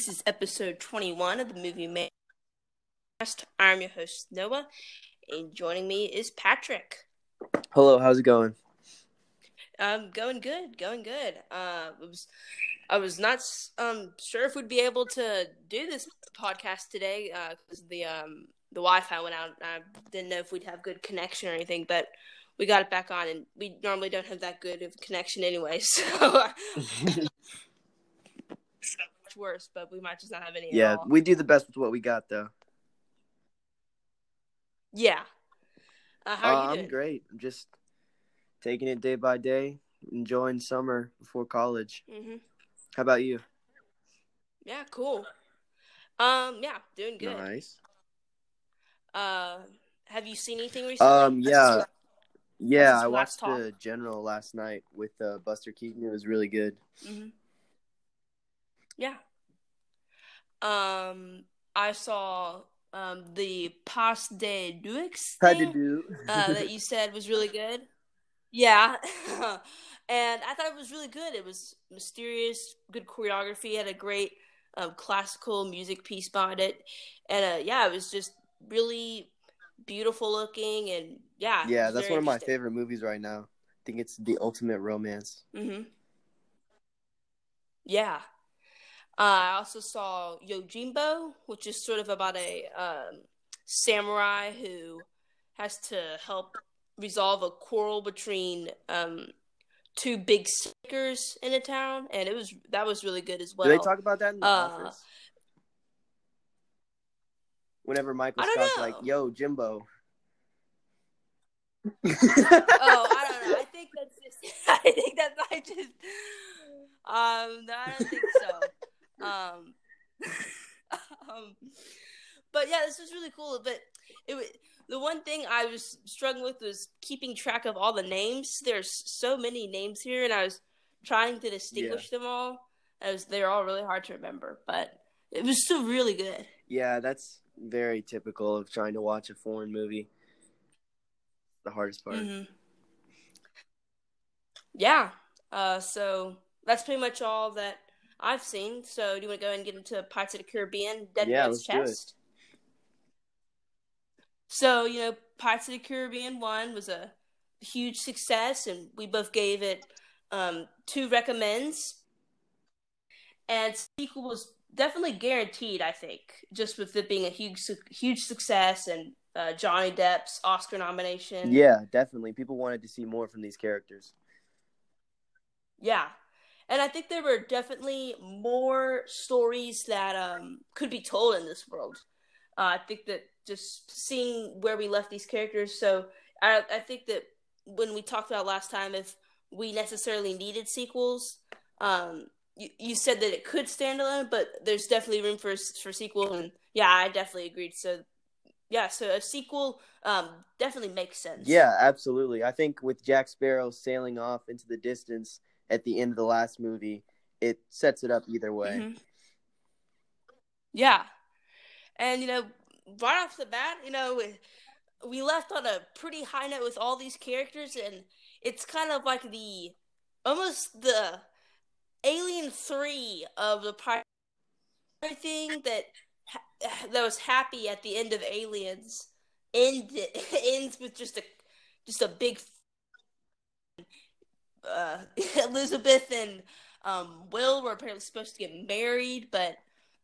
This is episode 21 of the Movie Man. I'm your host, Noah, and joining me is Patrick. Hello, how's it going? Um, going good, going good. Uh, it was, I was not um sure if we'd be able to do this podcast today because uh, the um the Wi-Fi went out. I didn't know if we'd have good connection or anything, but we got it back on, and we normally don't have that good of a connection anyway. So much worse, but we might just not have any. Yeah, we do the best with what we got, though. Yeah. Uh, how are uh, you doing? I'm great. I'm just taking it day by day, enjoying summer before college. hmm How about you? Yeah, cool. Um, yeah, doing good. Nice. Uh, have you seen anything recently? Um, yeah, yeah. I watched the General last night with uh, Buster Keaton. It was really good. hmm Yeah. Um, I saw um the Pas de Deux thing uh, that you said was really good. Yeah. and I thought it was really good. It was mysterious, good choreography, had a great um, classical music piece behind it. And uh, yeah, it was just really beautiful looking and yeah. yeah, that's one of my favorite movies right now. I think it's the ultimate romance. Mm-hmm. Yeah. Uh, I also saw Yojimbo, which is sort of about a um, samurai who has to help resolve a quarrel between um, two big stickers in a town, and it was that was really good as well. do they talk about that in the uh, office? Whenever Michael Scott's know. like, "Yo, Jimbo." oh, I don't know. I think that's just. I think that's I just. Um, I don't think so. Um, um, but yeah, this was really cool. But it was the one thing I was struggling with was keeping track of all the names. There's so many names here, and I was trying to distinguish them all. I was they're all really hard to remember, but it was still really good. Yeah, that's very typical of trying to watch a foreign movie. The hardest part. hmm Yeah. Uh, so that's pretty much all that I've seen. So do you want to go and get into Pirates of the Caribbean: Dead Yeah, Man's let's do it. Chest? So you know, Pirates of the Caribbean one was a huge success, and we both gave it um, two recommends. And sequel was definitely guaranteed, I think, just with it being a huge, huge success and uh, Johnny Depp's Oscar nomination. Yeah, definitely. People wanted to see more from these characters. Yeah. And I think there were definitely more stories that um, could be told in this world. Uh, I think that just seeing where we left these characters. So I, I think that when we talked about last time, if we necessarily needed sequels, um, you, you said that it could stand alone, but there's definitely room for for sequel. And yeah, I definitely agreed. So yeah, so a sequel um, definitely makes sense. Yeah, absolutely. I think with Jack Sparrow sailing off into the distance at the end of the last movie, it sets it up either way. Mhm. Yeah. And, you know, right off the bat, you know, we- left on a pretty high note with all these characters, and it's kind of like the almost the Alien 3 of the pirate everything that that was happy at the end of Aliens end ends with just a just a big uh, Elizabeth and um, Will were apparently supposed to get married, but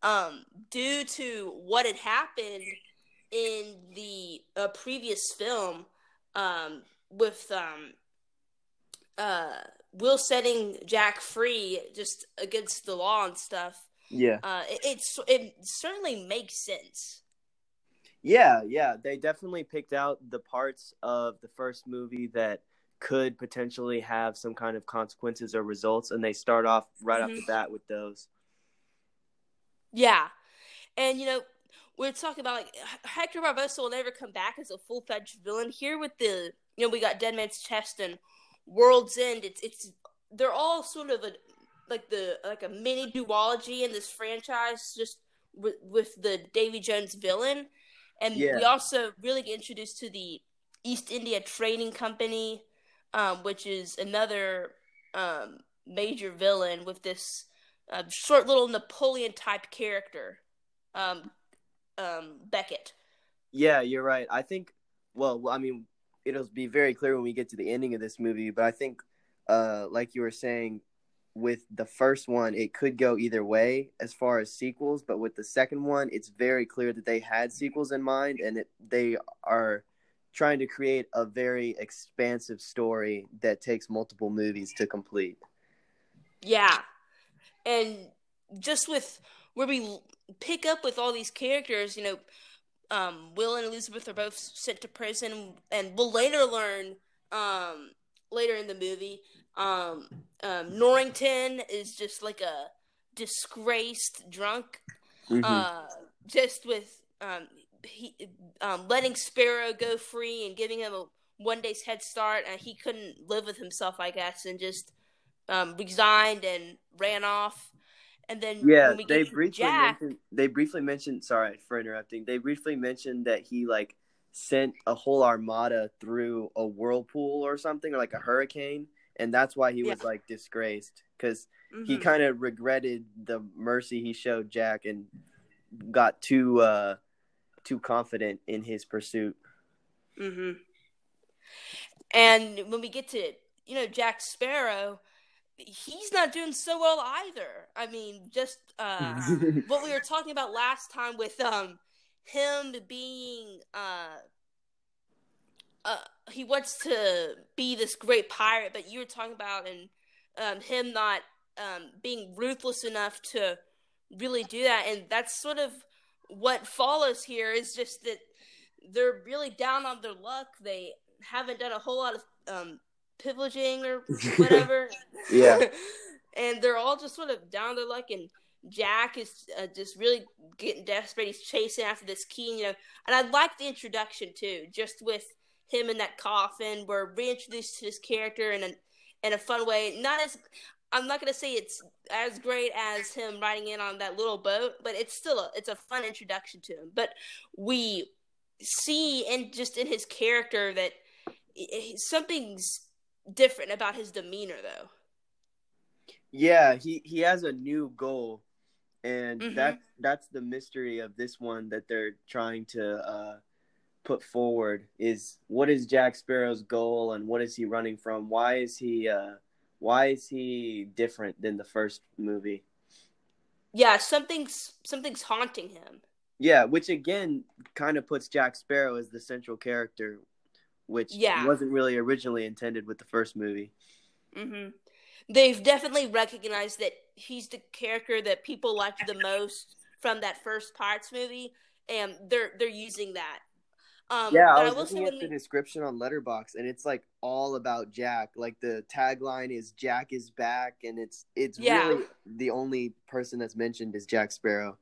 um, due to what had happened in the uh, previous film um, with um, uh, Will setting Jack free just against the law and stuff, Yeah. uh, it, it's it certainly makes sense. Yeah, yeah. They definitely picked out the parts of the first movie that could potentially have some kind of consequences or results, and they start off right off the Mhm. bat with those. Yeah, and you know we're talking about like Hector Barbossa will never come back as a full fledged villain. Here with the you know we got Dead Man's Chest and World's End. It's it's they're all sort of a like the like a mini duology in this franchise, just with, with the Davy Jones villain, and Yeah. we also really get introduced to the East India Trading Company, um, which is another um, major villain with this a short little Napoleon type character, um, um, Beckett. Yeah, you're right. I think. Well, I mean, it'll be very clear when we get to the ending of this movie. But I think, uh, like you were saying, with the first one, it could go either way as far as sequels. But with the second one, it's very clear that they had sequels in mind, and it, they are trying to create a very expansive story that takes multiple movies to complete. Yeah, and just with where we pick up with all these characters, you know, um, Will and Elizabeth are both sent to prison, and we'll later learn um, later in the movie. Um, um, Norrington is just like a disgraced drunk, mm-hmm. uh, just with um, he um, letting Sparrow go free and giving him a one day's head start, and he couldn't live with himself, I guess, and just um, resigned and ran off. And then yeah, they briefly Jack, mentioned they briefly mentioned. Sorry for interrupting. They briefly mentioned that he like sent a whole armada through a whirlpool or something, or like a hurricane, and that's why he yeah. was like disgraced because mm-hmm. he kind of regretted the mercy he showed Jack and got too uh too confident in his pursuit. Mm-hmm. And when we get to you know Jack Sparrow, he's not doing so well either. I mean, just uh, what we were talking about last time with um him being uh uh he wants to be this great pirate, but you were talking about and um him not um being ruthless enough to really do that, and that's sort of what follows here is just that they're really down on their luck. They haven't done a whole lot of um pillaging or whatever. yeah. and they're all just sort of down their luck, and Jack is uh, just really getting desperate. He's chasing after this key, you know. And I like the introduction too, just with him in that coffin. We're reintroduced to this character in a in a fun way. Not as I'm not gonna say it's as great as him riding in on that little boat, but it's still a, it's a fun introduction to him. But we see and just in his character that something's different about his demeanor though. Yeah, he he has a new goal and mm-hmm. that that's the mystery of this one that they're trying to uh, put forward is what is Jack Sparrow's goal and what is he running from? Why is he uh, why is he different than the first movie? Yeah, something's something's haunting him. Yeah, which again kind of puts Jack Sparrow as the central character which yeah. wasn't really originally intended with the first movie. Mm-hmm. They've definitely recognized that he's the character that people liked the most from that first Pirates movie, and they're they're using that. Um, yeah, I was I looking at the description on Letterboxd, and it's like all about Jack. Like the tagline is "Jack is back," and it's it's yeah. really the only person that's mentioned is Jack Sparrow.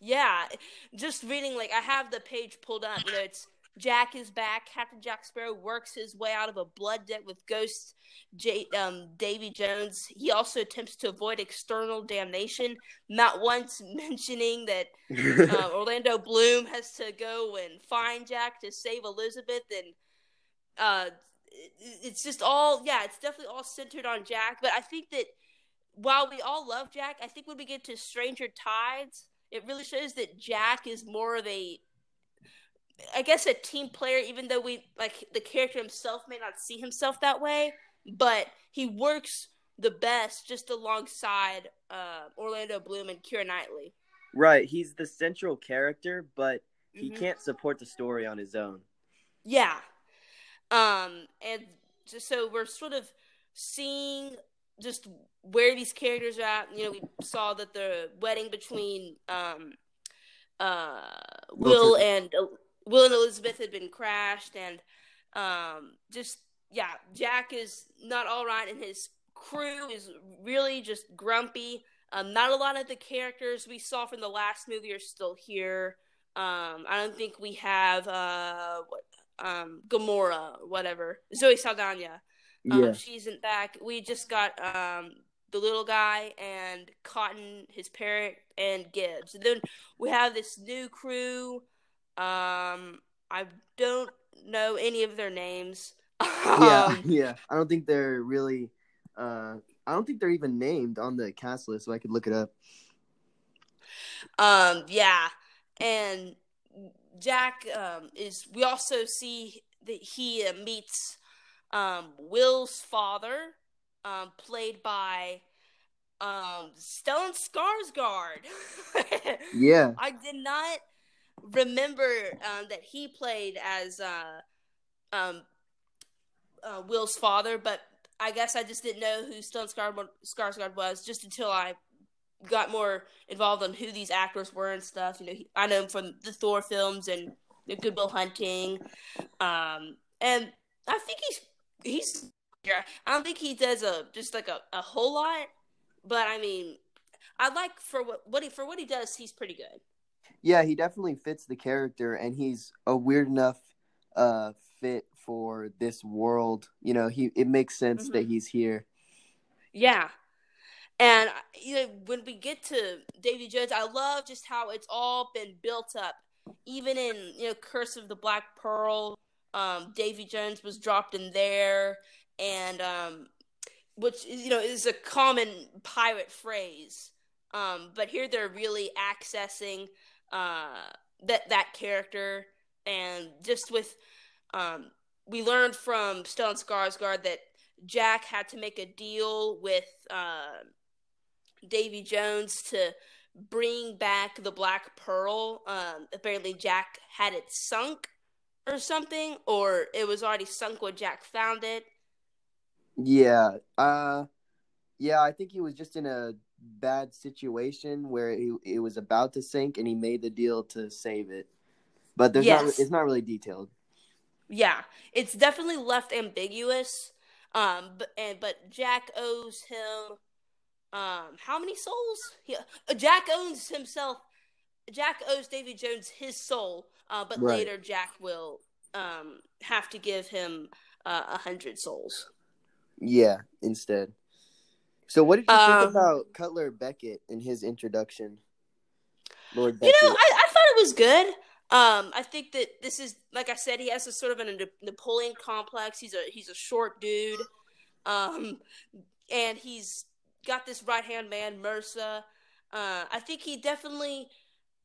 Yeah, just reading like I have the page pulled up. You know, it's Jack is back. Captain Jack Sparrow works his way out of a blood debt with Ghost J- um, Davy Jones. He also attempts to avoid external damnation, not once mentioning that uh, Orlando Bloom has to go and find Jack to save Elizabeth. And uh, it's just all, yeah, it's definitely all centered on Jack. But I think that while we all love Jack, I think when we get to Stranger Tides, it really shows that Jack is more of a I guess a team player, even though we like the character himself may not see himself that way, but he works the best just alongside uh, Orlando Bloom and Keira Knightley. Right, he's the central character, but he mm-hmm. can't support the story on his own. Yeah, um, and just so we're sort of seeing just where these characters are at. You know, we saw that the wedding between um, uh, Will and Will and Elizabeth had been crashed, and um, just yeah, Jack is not all right, and his crew is really just grumpy. Um, not a lot of the characters we saw from the last movie are still here. Um, I don't think we have uh, what, um, Gamora, whatever, Zoe Saldana. Um, yeah. she isn't back. We just got um, the little guy and Cotton, his parent, and Gibbs. And then we have this new crew. Um, I don't know any of their names. yeah, um, yeah. I don't think they're really Uh, I don't think they're even named on the cast list, so I could look it up. Um, yeah, and Jack um, is. We also see that he uh, meets um, Will's father, um, played by um, Stellan Skarsgård. Yeah, I did not remember um, that he played as uh, um, uh, Will's father, but I guess I just didn't know who Stellan Skarsgård, was just until I got more involved on who these actors were and stuff. You know, he, I know him from the Thor films and the Good Will Hunting, um, and I think he's he's. I don't think he does a just like a, a whole lot, but I mean, I like for what what he for what he does, he's pretty good. Yeah, he definitely fits the character, and he's a weird enough uh fit for this world. You know, he it makes sense that he's here. Yeah. And you know, when we get to Davy Jones, I love just how it's all been built up. Even in you know Curse of the Black Pearl, um, Davy Jones was dropped in there, and um, which is, you know is a common pirate phrase. Um, but here they're really accessing uh, that that character, and just with um, we learned from Stellan Skarsgård that Jack had to make a deal with uh, Davy Jones to bring back the Black Pearl. Um, apparently, Jack had it sunk or something, or it was already sunk when Jack found it. Yeah, uh, yeah, I think he was just in a bad situation where he it was about to sink, and he made the deal to save it. But there's not it's not really detailed. Yeah, it's definitely left ambiguous. Um, but and but Jack owes him um how many souls? He, uh, Jack owns himself. Jack owes Davy Jones his soul. Uh, but Right. later Jack will um have to give him uh, a hundred souls. Yeah, instead. So, what did you Um, think about Cutler Beckett in his introduction? Lord You know, I, I thought it was good. Um, I think that this is like I said, he has a sort of a Napoleon complex. He's a he's a short dude, um, and he's got this right hand man, Mercer. Uh, I think he definitely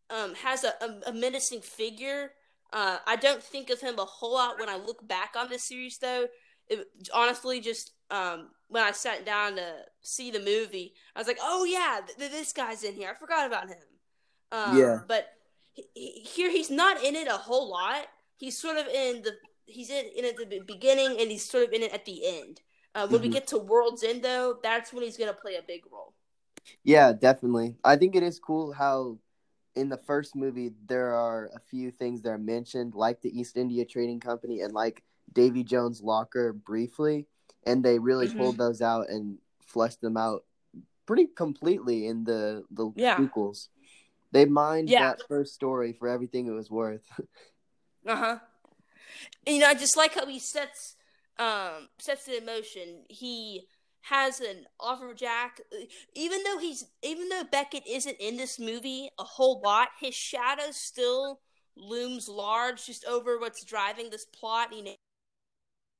um, has a, a, a menacing figure. Uh, I don't think of him a whole lot when I look back on this series, though. It, honestly, just um, when I sat down to see the movie, I was like, "Oh yeah, th- this guy's in here. I forgot about him." Um, Yeah. But he, he- here, he's not in it a whole lot. He's sort of in the he's in, in at the beginning, and he's sort of in it at the end. Uh, when we Mhm. get to World's End, though, that's when he's gonna play a big role. Yeah, definitely. I think it is cool how in the first movie there are a few things that are mentioned, like the East India Trading Company and like Davy Jones' locker briefly, and they really Mhm. pulled those out and fleshed them out pretty completely in the the Yeah. sequels. They mined Yeah. that first story for everything it was worth. Uh huh. You know, I just like how he sets um sets it in motion. He has an offer Jack, even though he's even though Beckett isn't in this movie a whole lot, his shadow still looms large just over what's driving this plot. You know,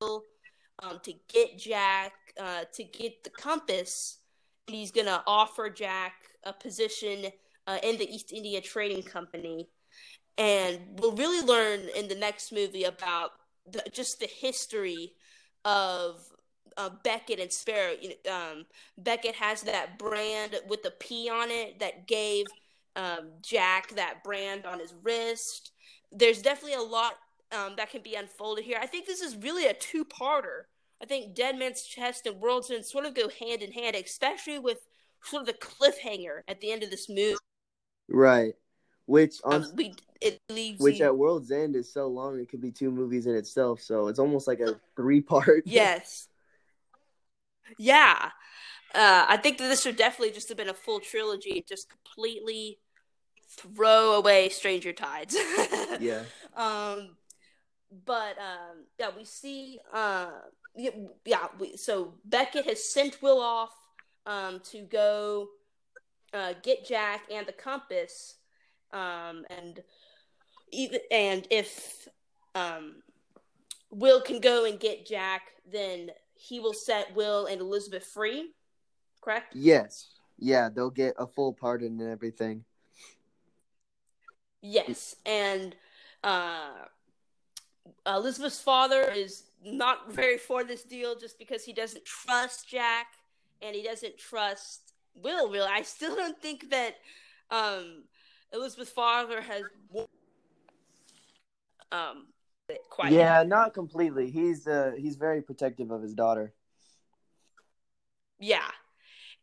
um, to get Jack, uh, to get the compass, he's gonna offer Jack a position uh, in the East India Trading Company and we'll really learn in the next movie about the, just the history of uh, Beckett and Sparrow. You know, um, Beckett has that brand with the P on it that gave um, Jack that brand on his wrist. There's definitely a lot um, that can be unfolded here. I think this is really a two-parter. I think Dead Man's Chest and World's End sort of go hand in hand, especially with sort of the cliffhanger at the end of this movie. right. Which on Um, we it leaves which you at World's End is so long it could be two movies in itself, so it's almost like a three part. Yes. Yeah. Uh, I think that this should definitely just have been a full trilogy. Just completely throw away Stranger Tides. yeah. Um, but um, yeah, we see. Uh, yeah, we, so Beckett has sent Will off um, to go uh, get Jack and the compass, um, and even and if um, Will can go and get Jack, then he will set Will and Elizabeth free. Correct? Yes. Yeah, they'll get a full pardon and everything. Yes, and uh, Elizabeth's father is not very for this deal just because he doesn't trust Jack and he doesn't trust Will. Really, I still don't think that um, Elizabeth's father has um, quite. Yeah, not completely. He's uh, he's very protective of his daughter. Yeah,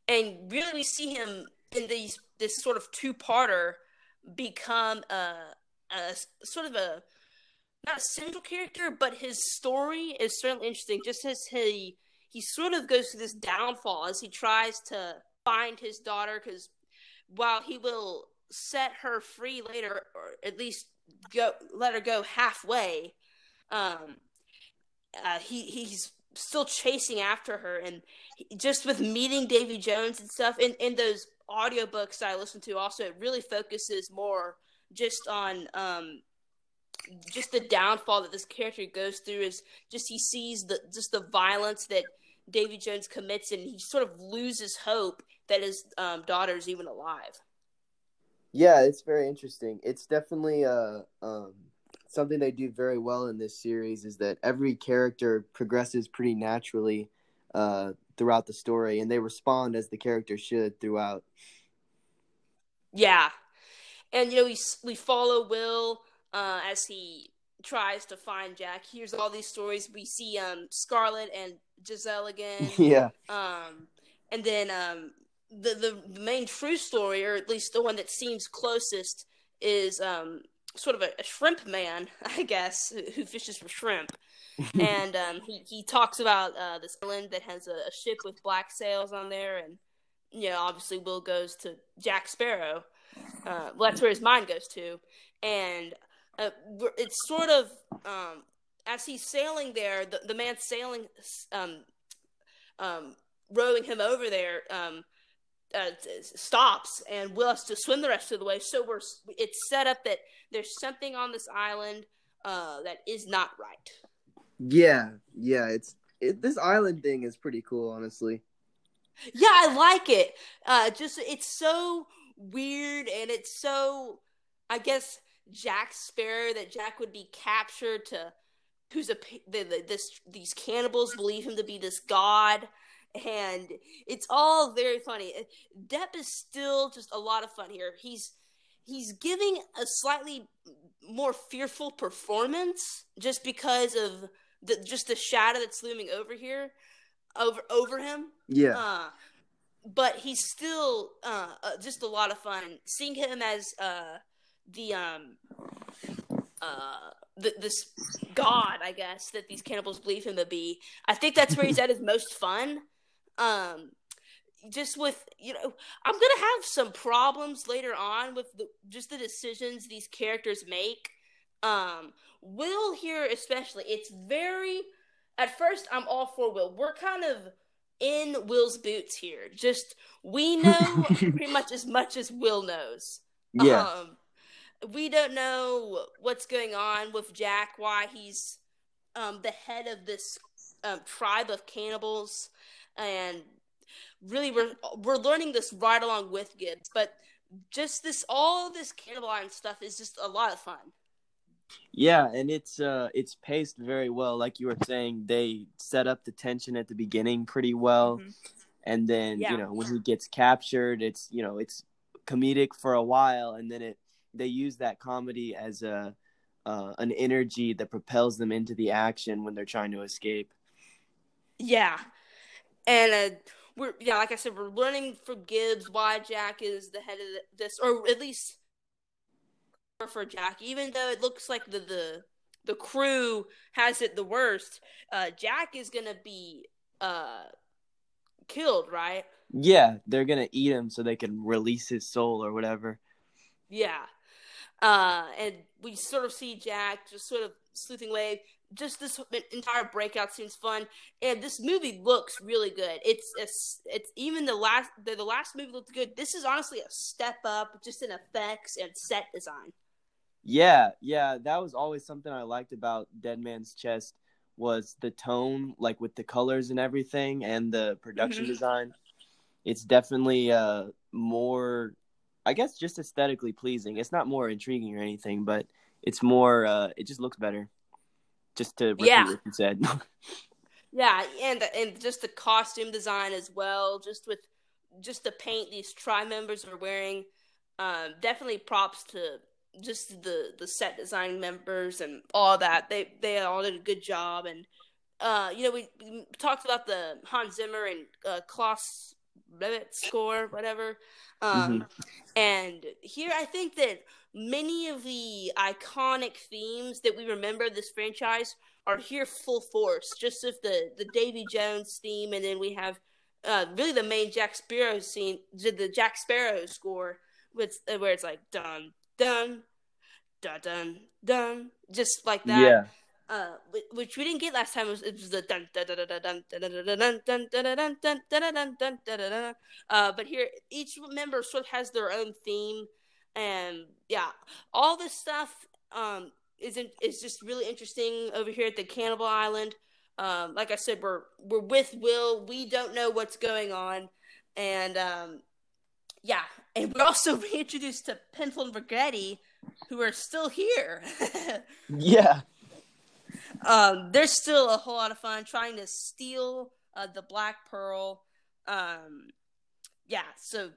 and really we see him in these this sort of two parter become a, a sort of a not a central character, but his story is certainly interesting. Just as he he sort of goes through this downfall as he tries to find his daughter, because while he will set her free later, or at least go let her go halfway, um, uh, he he's still chasing after her, and he, just with meeting Davy Jones and stuff, in in those audiobooks I listen to, also it really focuses more just on um just the downfall that this character goes through is just he sees the just the violence that Davy Jones commits, and he sort of loses hope that his um, daughter is even alive. Yeah, it's very interesting. It's definitely uh, um, something they do very well in this series is that every character progresses pretty naturally uh, throughout the story, and they respond as the character should throughout. Yeah, and you know we we follow Will uh, as he tries to find Jack. Here's all these stories. We see um, Scarlett and Giselle again. Yeah. Um, and then um, the, the the main true story, or at least the one that seems closest, is um, sort of a, a shrimp man, I guess, who fishes for shrimp. and um, he he talks about uh, this island that has a, a, ship with black sails on there, and you know, obviously, Will goes to Jack Sparrow. Uh, well, that's where his mind goes to, and uh, it's sort of um, as he's sailing there, the, the man sailing, um, um, rowing him over there, um, uh, stops, and Will has to swim the rest of the way. So we're it's set up that there's something on this island uh, that is not right. Yeah, yeah, it's it, this island thing is pretty cool, honestly. Yeah, I like it. Uh, just it's so weird, and it's so, I guess, Jack Sparrow that Jack would be captured to who's a the, the, this these cannibals believe him to be this god and it's all very funny. Depp is still just a lot of fun here. He's he's giving a slightly more fearful performance just because of the just the shadow that's looming over here over over him. Yeah. Uh, but he's still uh, uh, just a lot of fun. Seeing him as uh, the um uh the, this god, I guess, that these cannibals believe him to be. I think that's where he's at his most fun. Um, just with you know, I'm gonna have some problems later on with the, just the decisions these characters make. Um, Will here especially, it's very. At first, I'm all for Will. We're kind of in Will's boots here. Just we know pretty much as much as Will knows. Yeah. Um, we don't know what's going on with Jack, why he's um, the head of this um, tribe of cannibals, and really we're we're learning this right along with Gibbs. But just this all this cannibal stuff is just a lot of fun. Yeah, and it's uh it's paced very well. Like you were saying, they set up the tension at the beginning pretty well. Mm-hmm. And then, yeah. you know, when he gets captured, it's you know, it's comedic for a while and then it they use that comedy as a uh, an energy that propels them into the action when they're trying to escape. Yeah, and uh, we're yeah, like I said, we're learning from Gibbs why Jack is the head of this, or at least for Jack, even though it looks like the the the crew has it the worst. Uh, Jack is gonna be uh killed, right? Yeah, they're gonna eat him so they can release his soul or whatever. Yeah. Uh, and we sort of see Jack just sort of sleuthing away. Just this entire breakout seems fun, and this movie looks really good. It's it's, it's even the last the, the last movie looked good. This is honestly a step up just in effects and set design. Yeah, yeah, that was always something I liked about Dead Man's Chest was the tone, like with the colors and everything, and the production Mhm. design. It's definitely uh more, I guess, just aesthetically pleasing. It's not more intriguing or anything, but it's more. uh It just looks better. Just to repeat Yeah. what you said. Yeah, and and just the costume design as well, just with just the paint these tri members are wearing. Um, definitely props to just the the set design members and all that. They they all did a good job, and uh, you know we, we talked about the Hans Zimmer and uh, Klaus Levitt score, whatever. Um, And here, I think that many of the iconic themes that we remember this franchise are here full force. Just if the the Davy Jones theme, and then we have uh, really the main Jack Sparrow scene, the Jack Sparrow score, with where it's like dun dun dun dun dun, just like that. yeah. Uh, which we didn't get last time. It was, the dun dun dun dun dun dun dun dun dun dun dun dun dun dun. Uh, but here each member sort of has their own theme, and yeah, all this stuff um isn't is just really interesting over here at the Cannibal Island. Um, like I said, we're we're with Will. We don't know what's going on, and um, yeah, and we're also reintroduced to Penfold and Brigetti, who are still here. Yeah. Um, they're still a whole lot of fun trying to steal uh, the Black Pearl. Um, yeah, so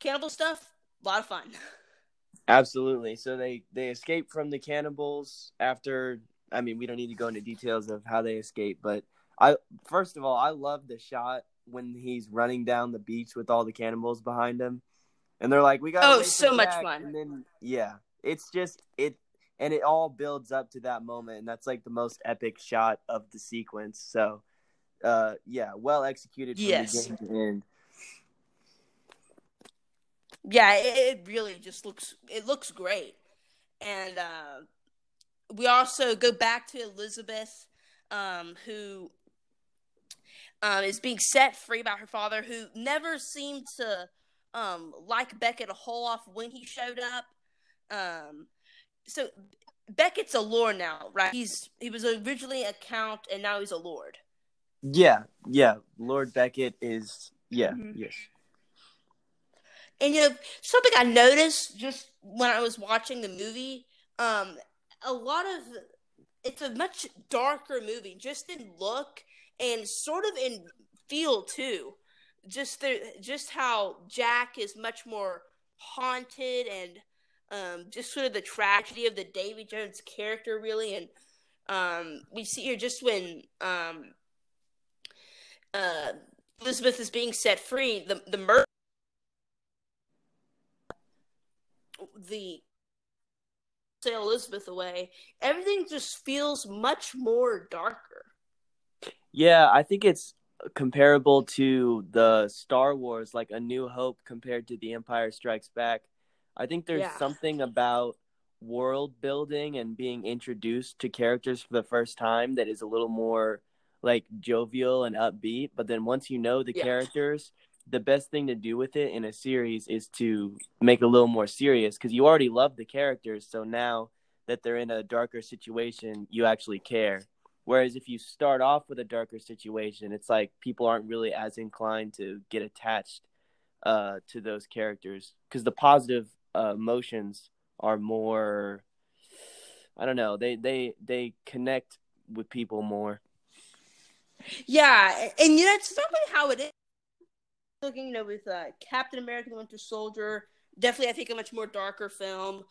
cannibal stuff, a lot of fun. Absolutely. So they they escape from the cannibals after. I mean, we don't need to go into details of how they escape, but I first of all, I love the shot when he's running down the beach with all the cannibals behind him, and they're like, "We got." Oh, so much fun. And then yeah, it's just it, and it all builds up to that moment, and that's like the most epic shot of the sequence. So, uh, yeah, well executed from Yes. beginning to end. yeah, it, it really just looks it looks great, and uh, we also go back to Elizabeth, um, who um, is being set free by her father, who never seemed to um, like Beckett a whole off when he showed up. Um, so Beckett's a lord now, right? He's he was originally a count, and now he's a lord. Yeah, yeah. Lord Beckett is yeah, Mhm. yes. And you know, something I noticed just when I was watching the movie, um, a lot of it's a much darker movie, just in look and sort of in feel too. Just the just how Jack is much more haunted and um, just sort of the tragedy of the Davy Jones character, really, and um, we see here just when um, uh, Elizabeth is being set free, the the murder. the say Elizabeth away, everything just feels much more darker. Yeah, I think it's comparable to the Star Wars, like A New Hope compared to The Empire Strikes Back. I think there's Yeah. something about world building and being introduced to characters for the first time that is a little more like jovial and upbeat. But then once you know the Yeah. characters, the best thing to do with it in a series is to make it a little more serious because you already love the characters. So now that they're in a darker situation, you actually care. Whereas if you start off with a darker situation, it's like people aren't really as inclined to get attached uh, to those characters because the positive uh, emotions are more. I don't know. They they they connect with people more. Yeah, and you know it's certainly how it is. Looking, you know, with uh, Captain America: Winter Soldier, definitely I think a much more darker film.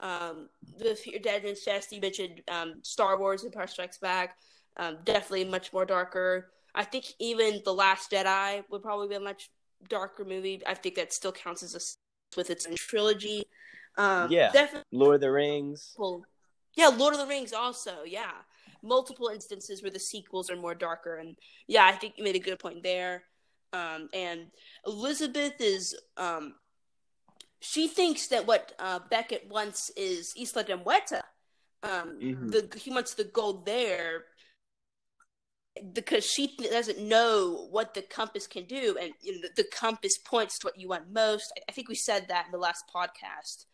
Um, with your Dead Man's Chest, you mentioned um, Star Wars: and Empire Strikes Back, um, definitely much more darker. I think even The Last Jedi would probably be a much darker movie. I think that still counts as a with its trilogy. Um, Yeah. definitely. Lord of the Rings. multiple yeah lord of the rings also yeah multiple instances where the sequels are more darker and yeah i think you made a good point there um, and elizabeth is um, she thinks that what uh, beckett wants is isla de muerta um, Mhm. the, he wants the gold there because she doesn't know what the compass can do and you know, the, the compass points to what you want most I, I think we said that in the last podcast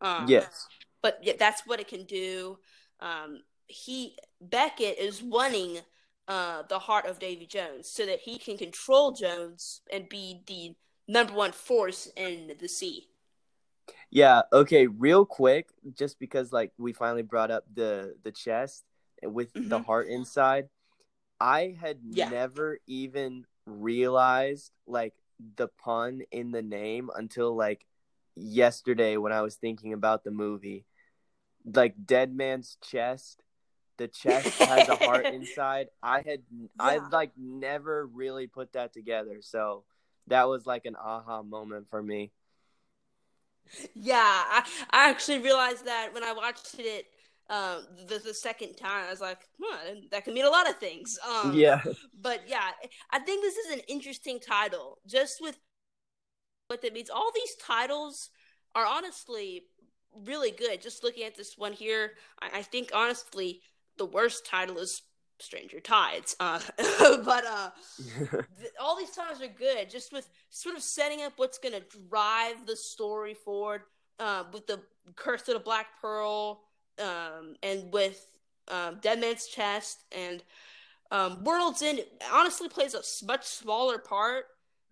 um, Yes. but yeah, that's what it can do. Um, he Beckett is wanting uh, the heart of Davy Jones so that he can control Jones and be the number one force in the sea. Yeah, okay, real quick, just because like we finally brought up the the chest with mm-hmm. the heart inside. I had yeah. never even realized like the pun in the name until like yesterday when I was thinking about the movie. Like Dead Man's Chest, the chest has a heart inside. I had yeah. I like never really put that together. So that was like an aha moment for me. Yeah, I, I actually realized that when I watched it um, the, the second time. I was like, huh, that can mean a lot of things. Um, yeah. But yeah, I think this is an interesting title just with what that means. All these titles are honestly really good. Just looking at this one here, I, I think honestly the worst title is Stranger Tides. Uh, but uh, th- all these titles are good, just with sort of setting up what's going to drive the story forward. Uh, with the Curse of the Black Pearl, um, and with um, Dead Man's Chest and um, World's End honestly plays a much smaller part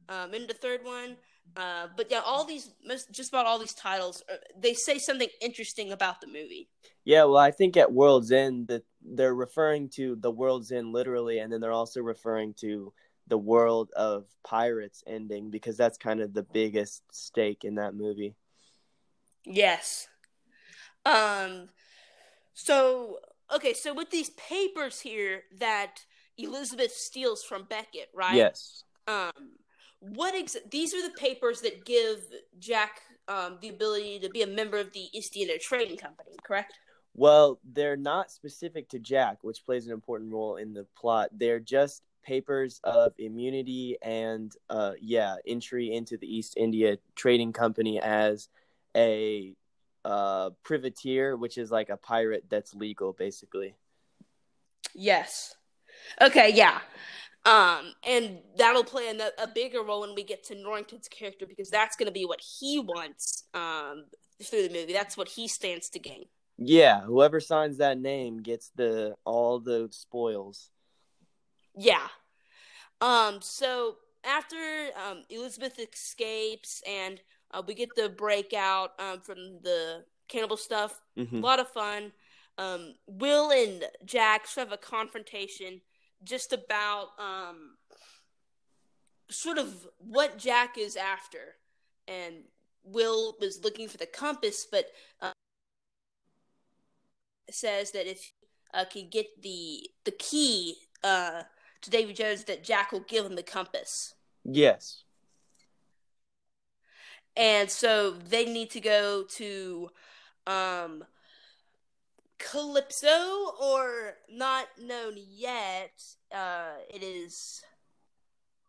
um, in the third one. Uh, but yeah, all these, just about all these titles, uh, they say something interesting about the movie. Yeah, well, I think at World's End that they're referring to the World's End literally, and then they're also referring to the world of pirates ending because that's kind of the biggest stake in that movie. Yes. Um. So okay, so with these papers here that Elizabeth steals from Beckett, right? Yes. Um what ex- these are the papers that give Jack um, the ability to be a member of the East India Trading Company, correct? Well, they're not specific to Jack, which plays an important role in the plot. They're just papers of immunity and, uh, yeah, entry into the East India Trading Company as a uh, privateer, which is like a pirate that's legal, basically. Yes. Okay. Yeah. Um, and that'll play a, a bigger role when we get to Norrington's character because that's going to be what he wants um, through the movie. That's what he stands to gain. Yeah, whoever signs that name gets the all the spoils. Yeah. Um. So after um, Elizabeth escapes and uh, we get the breakout um, from the cannibal stuff, mm-hmm. a lot of fun. Um, Will and Jack sort have a confrontation just about um, sort of what Jack is after. And Will was looking for the compass, but uh, says that if uh, can get the the key uh, to Davy Jones, that Jack will give him the compass. Yes. And so they need to go to um, Calypso, or not known yet. Uh, it is.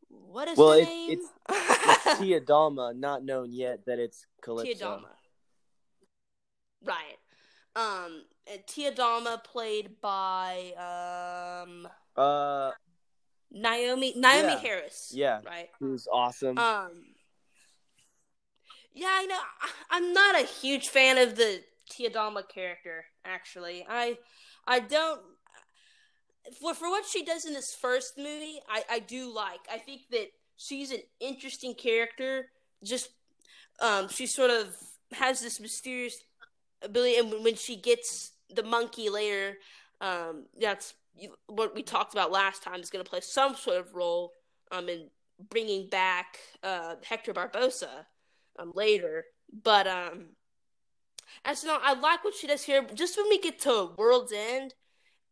What is well, the name? It's, it's Tia Dalma, not known yet that it's Calypso. Tia Dalma. Right. Um, Tia Dalma played by um. Uh. Naomie Naomie yeah. Harris. Yeah. Right. Who's awesome. Um. Yeah, I know. I'm not a huge fan of the Tia Dalma character. Actually, I I don't for for what she does in this first movie. I I do like. I think that she's an interesting character. Just um, she sort of has this mysterious ability, and when she gets the monkey later, um, that's what we talked about last time. Is going to play some sort of role um in bringing back uh Hector Barbossa um later, but um as you know, I like what she does here. Just when we get to World's End,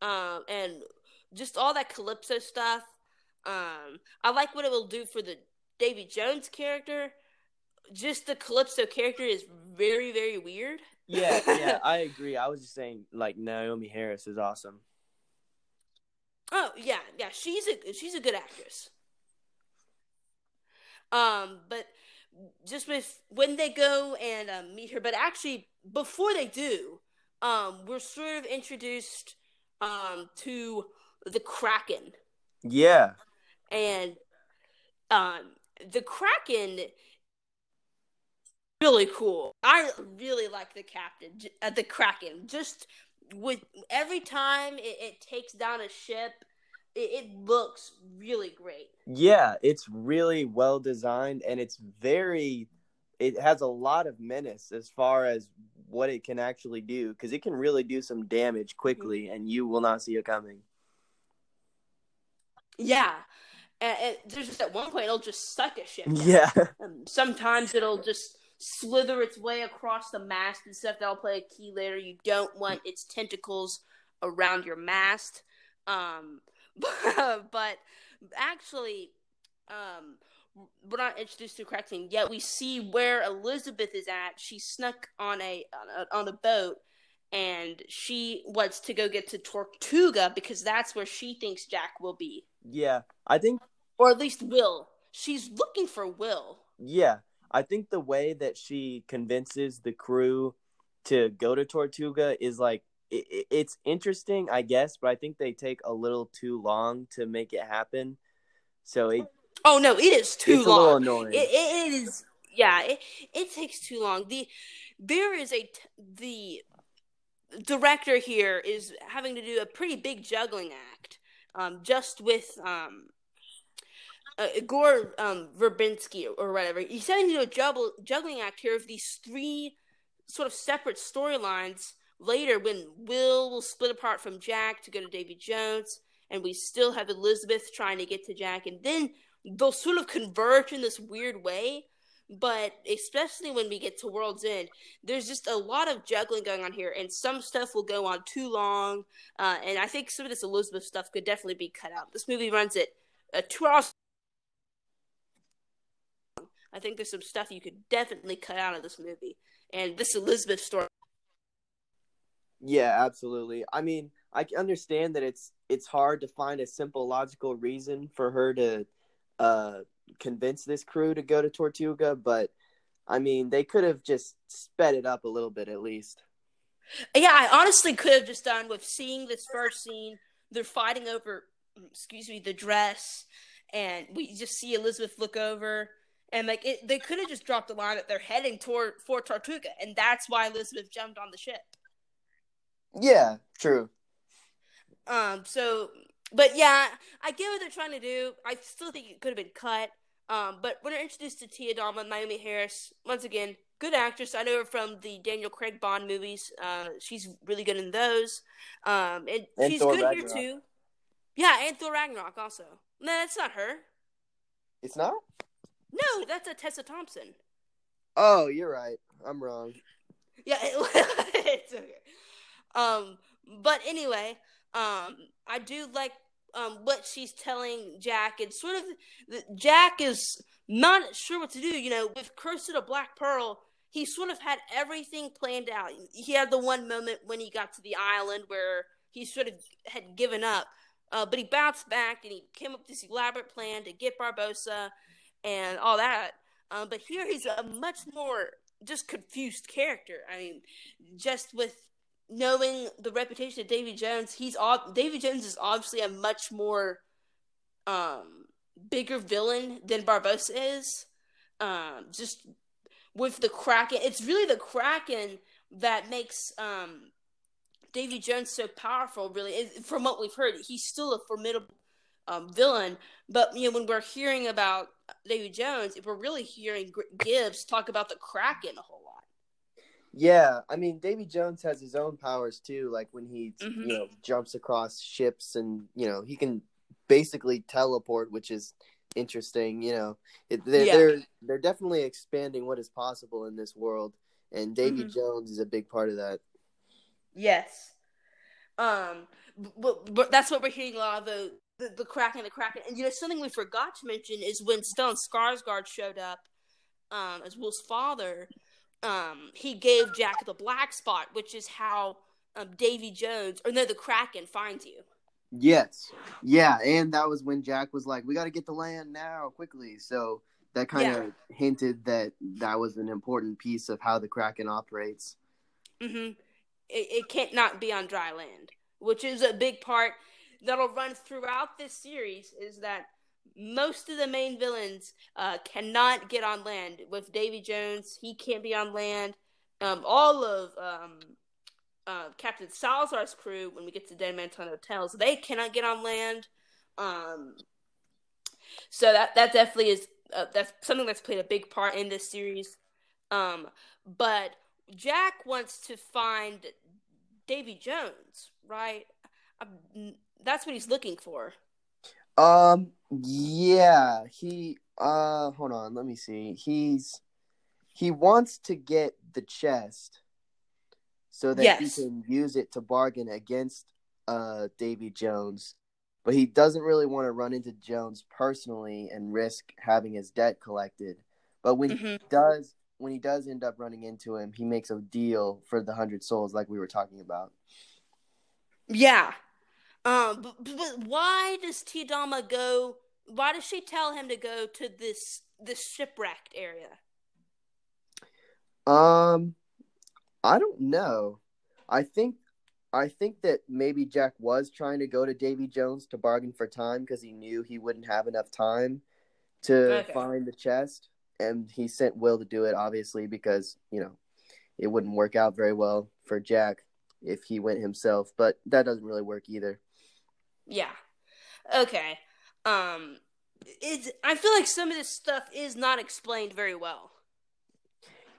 um, and just all that Calypso stuff, um, I like what it will do for the Davy Jones character. Just the Calypso character is very, very weird. Yeah, yeah, I agree. I was just saying, like Naomie Harris is awesome. Oh yeah, yeah, she's a she's a good actress. Um, but just with when they go and um, meet her, but actually before they do, um, we're sort of introduced um, to the Kraken. Yeah. And um, the Kraken really cool. I really like the captain, uh, the Kraken. Just with every time it, it takes down a ship, it, it looks really great. Yeah, it's really well designed and it's very it has a lot of menace as far as what it can actually do because it can really do some damage quickly mm-hmm. and you will not see it coming. Yeah. And, and there's just at one point it'll just suck a ship. Yeah. Um, sometimes it'll just slither its way across the mast and stuff. That'll play a key later. You don't want its tentacles around your mast. Um, but, actually, um, we're not introduced to correcting yet. We see where Elizabeth is at. She snuck on a on a, on a boat, and she wants to go get to Tortuga because that's where she thinks Jack will be. Yeah, I think, or at least Will. She's looking for Will. Yeah, I think the way that she convinces the crew to go to Tortuga is like it, it's interesting, I guess, but I think they take a little too long to make it happen. So it. Oh no, it is too it's long. A little annoying. It, it is. Yeah, it it takes too long. The there is a the director here is having to do a pretty big juggling act, um, just with um, uh, Gore um, Verbinski or whatever. He's having to do a juggle, juggling act here of these three sort of separate storylines later when Will will split apart from Jack to go to Davy Jones, and we still have Elizabeth trying to get to Jack, and then they'll sort of converge in this weird way. But especially when we get to World's End, there's just a lot of juggling going on here, and some stuff will go on too long. Uh, and I think some of this Elizabeth stuff could definitely be cut out. This movie runs at uh, two hours. I think there's some stuff you could definitely cut out of this movie, and this Elizabeth story yeah, absolutely. I mean, I understand that it's it's hard to find a simple logical reason for her to uh convince this crew to go to Tortuga, but I mean, they could have just sped it up a little bit at least. Yeah, I honestly could have just done with seeing this first scene. They're fighting over, excuse me, the dress, and we just see Elizabeth look over, and like it, they could have just dropped the line that they're heading toward for Tortuga, and that's why Elizabeth jumped on the ship. Yeah, true. Um. So, but yeah, I get what they're trying to do. I still think it could have been cut. Um. But when we're introduced to Tia Dalma, Naomie Harris, once again, good actress. I know her from the Daniel Craig Bond movies. Uh, she's really good in those. Um, and, and she's Thor good Ragnarok. here too. Yeah, and Thor Ragnarok also. No, that's not her. It's not. No, that's a Tessa Thompson. Oh, you're right. I'm wrong. Yeah, it, it's okay. Um, but anyway, um, I do like um what she's telling Jack, It's sort of Jack is not sure what to do. You know, with Curse of the Black Pearl, he sort of had everything planned out. He had the one moment when he got to the island where he sort of had given up, uh, but he bounced back and he came up with this elaborate plan to get Barbossa and all that. Um, but here he's a much more just confused character. I mean, just with knowing the reputation of Davy Jones, he's ob- Davy Jones is obviously a much more um bigger villain than Barbossa is. Um, just with the Kraken, it's really the Kraken that makes um Davy Jones so powerful. Really, from what we've heard, he's still a formidable um, villain. But you know, when we're hearing about Davy Jones, if we're really hearing Gibbs talk about the Kraken a whole yeah, I mean, Davy Jones has his own powers too. Like when he, mm-hmm. you know, jumps across ships, and you know, he can basically teleport, which is interesting. You know, it, they're, yeah. they're they're definitely expanding what is possible in this world, and Davy mm-hmm. Jones is a big part of that. Yes, um, but, but that's what we're hearing a lot of the the, the Kraken, the Kraken, and you know, something we forgot to mention is when Stellan Skarsgård showed up um, as Will's father um, he gave Jack the black spot, which is how um, Davy Jones, or no, the Kraken finds you. Yes, yeah, and that was when Jack was like, "We got to get the land now, quickly." So that kind of yeah. hinted that that was an important piece of how the Kraken operates. Mm-hmm. It, it can't not be on dry land, which is a big part that'll run throughout this series. Is that most of the main villains uh, cannot get on land. With Davy Jones, he can't be on land. Um, all of um, uh, Captain Salazar's crew when we get to Dead Man's Hotels. They cannot get on land. Um, so that that definitely is uh, that's something that's played a big part in this series. Um, but Jack wants to find Davy Jones, right? Um, that's what he's looking for. Um. Yeah. He. Uh. Hold on. Let me see. He's. He wants to get the chest, so that Yes. he can use it to bargain against uh Davy Jones, but he doesn't really want to run into Jones personally and risk having his debt collected. But when he Mhm. does, when he does end up running into him, he makes a deal for the hundred souls, like we were talking about. Yeah. Um, but, but why does Tia Dalma go? Why does she tell him to go to this this shipwrecked area? Um, I don't know. I think I think that maybe Jack was trying to go to Davy Jones to bargain for time because he knew he wouldn't have enough time to Okay. find the chest, and he sent Will to do it, obviously, because you know it wouldn't work out very well for Jack if he went himself. But that doesn't really work either. Yeah. Okay. Um, it's I feel like some of this stuff is not explained very well.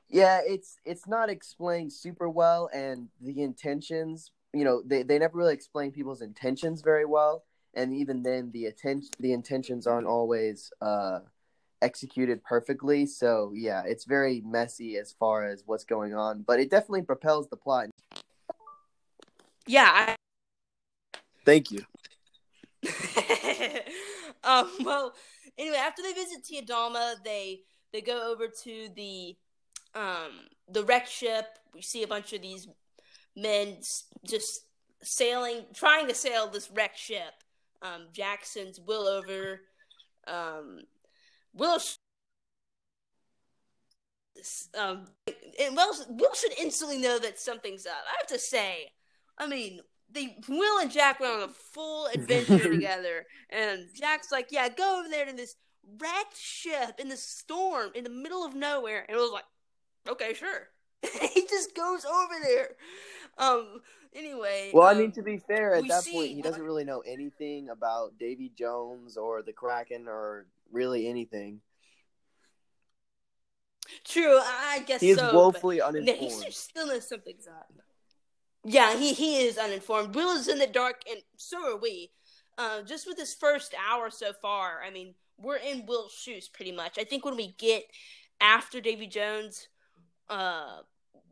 Yeah, it's it's not explained super well, and the intentions, you know, they, they never really explain people's intentions very well, and even then, the attention the intentions aren't always uh, executed perfectly. So yeah, it's very messy as far as what's going on, but it definitely propels the plot. Yeah. I, Thank you. Um, well, anyway, after they visit Tia Dalma, they they go over to the um the wreck ship. We see a bunch of these men just sailing, trying to sail this wreck ship. Um, Jackson's Will over. Um, Will. Um, and Will, Will should instantly know that something's up. I have to say, I mean, they Will and Jack went on a full adventure together, and Jack's like, "Yeah, go over there to this wrecked ship in the storm in the middle of nowhere," and it was like, "Okay, sure." he just goes over there. Um. Anyway. Well, I um, mean, to be fair, at that see- point, he doesn't really know anything about Davy Jones or the Kraken or really anything. true. I I guess He is so. woefully uninformed. he still knows something's up. Yeah, he, he is uninformed. Will is in the dark, and so are we. Uh, just with this first hour so far, I mean, we're in Will's shoes pretty much. I think when we get after Davy Jones, uh,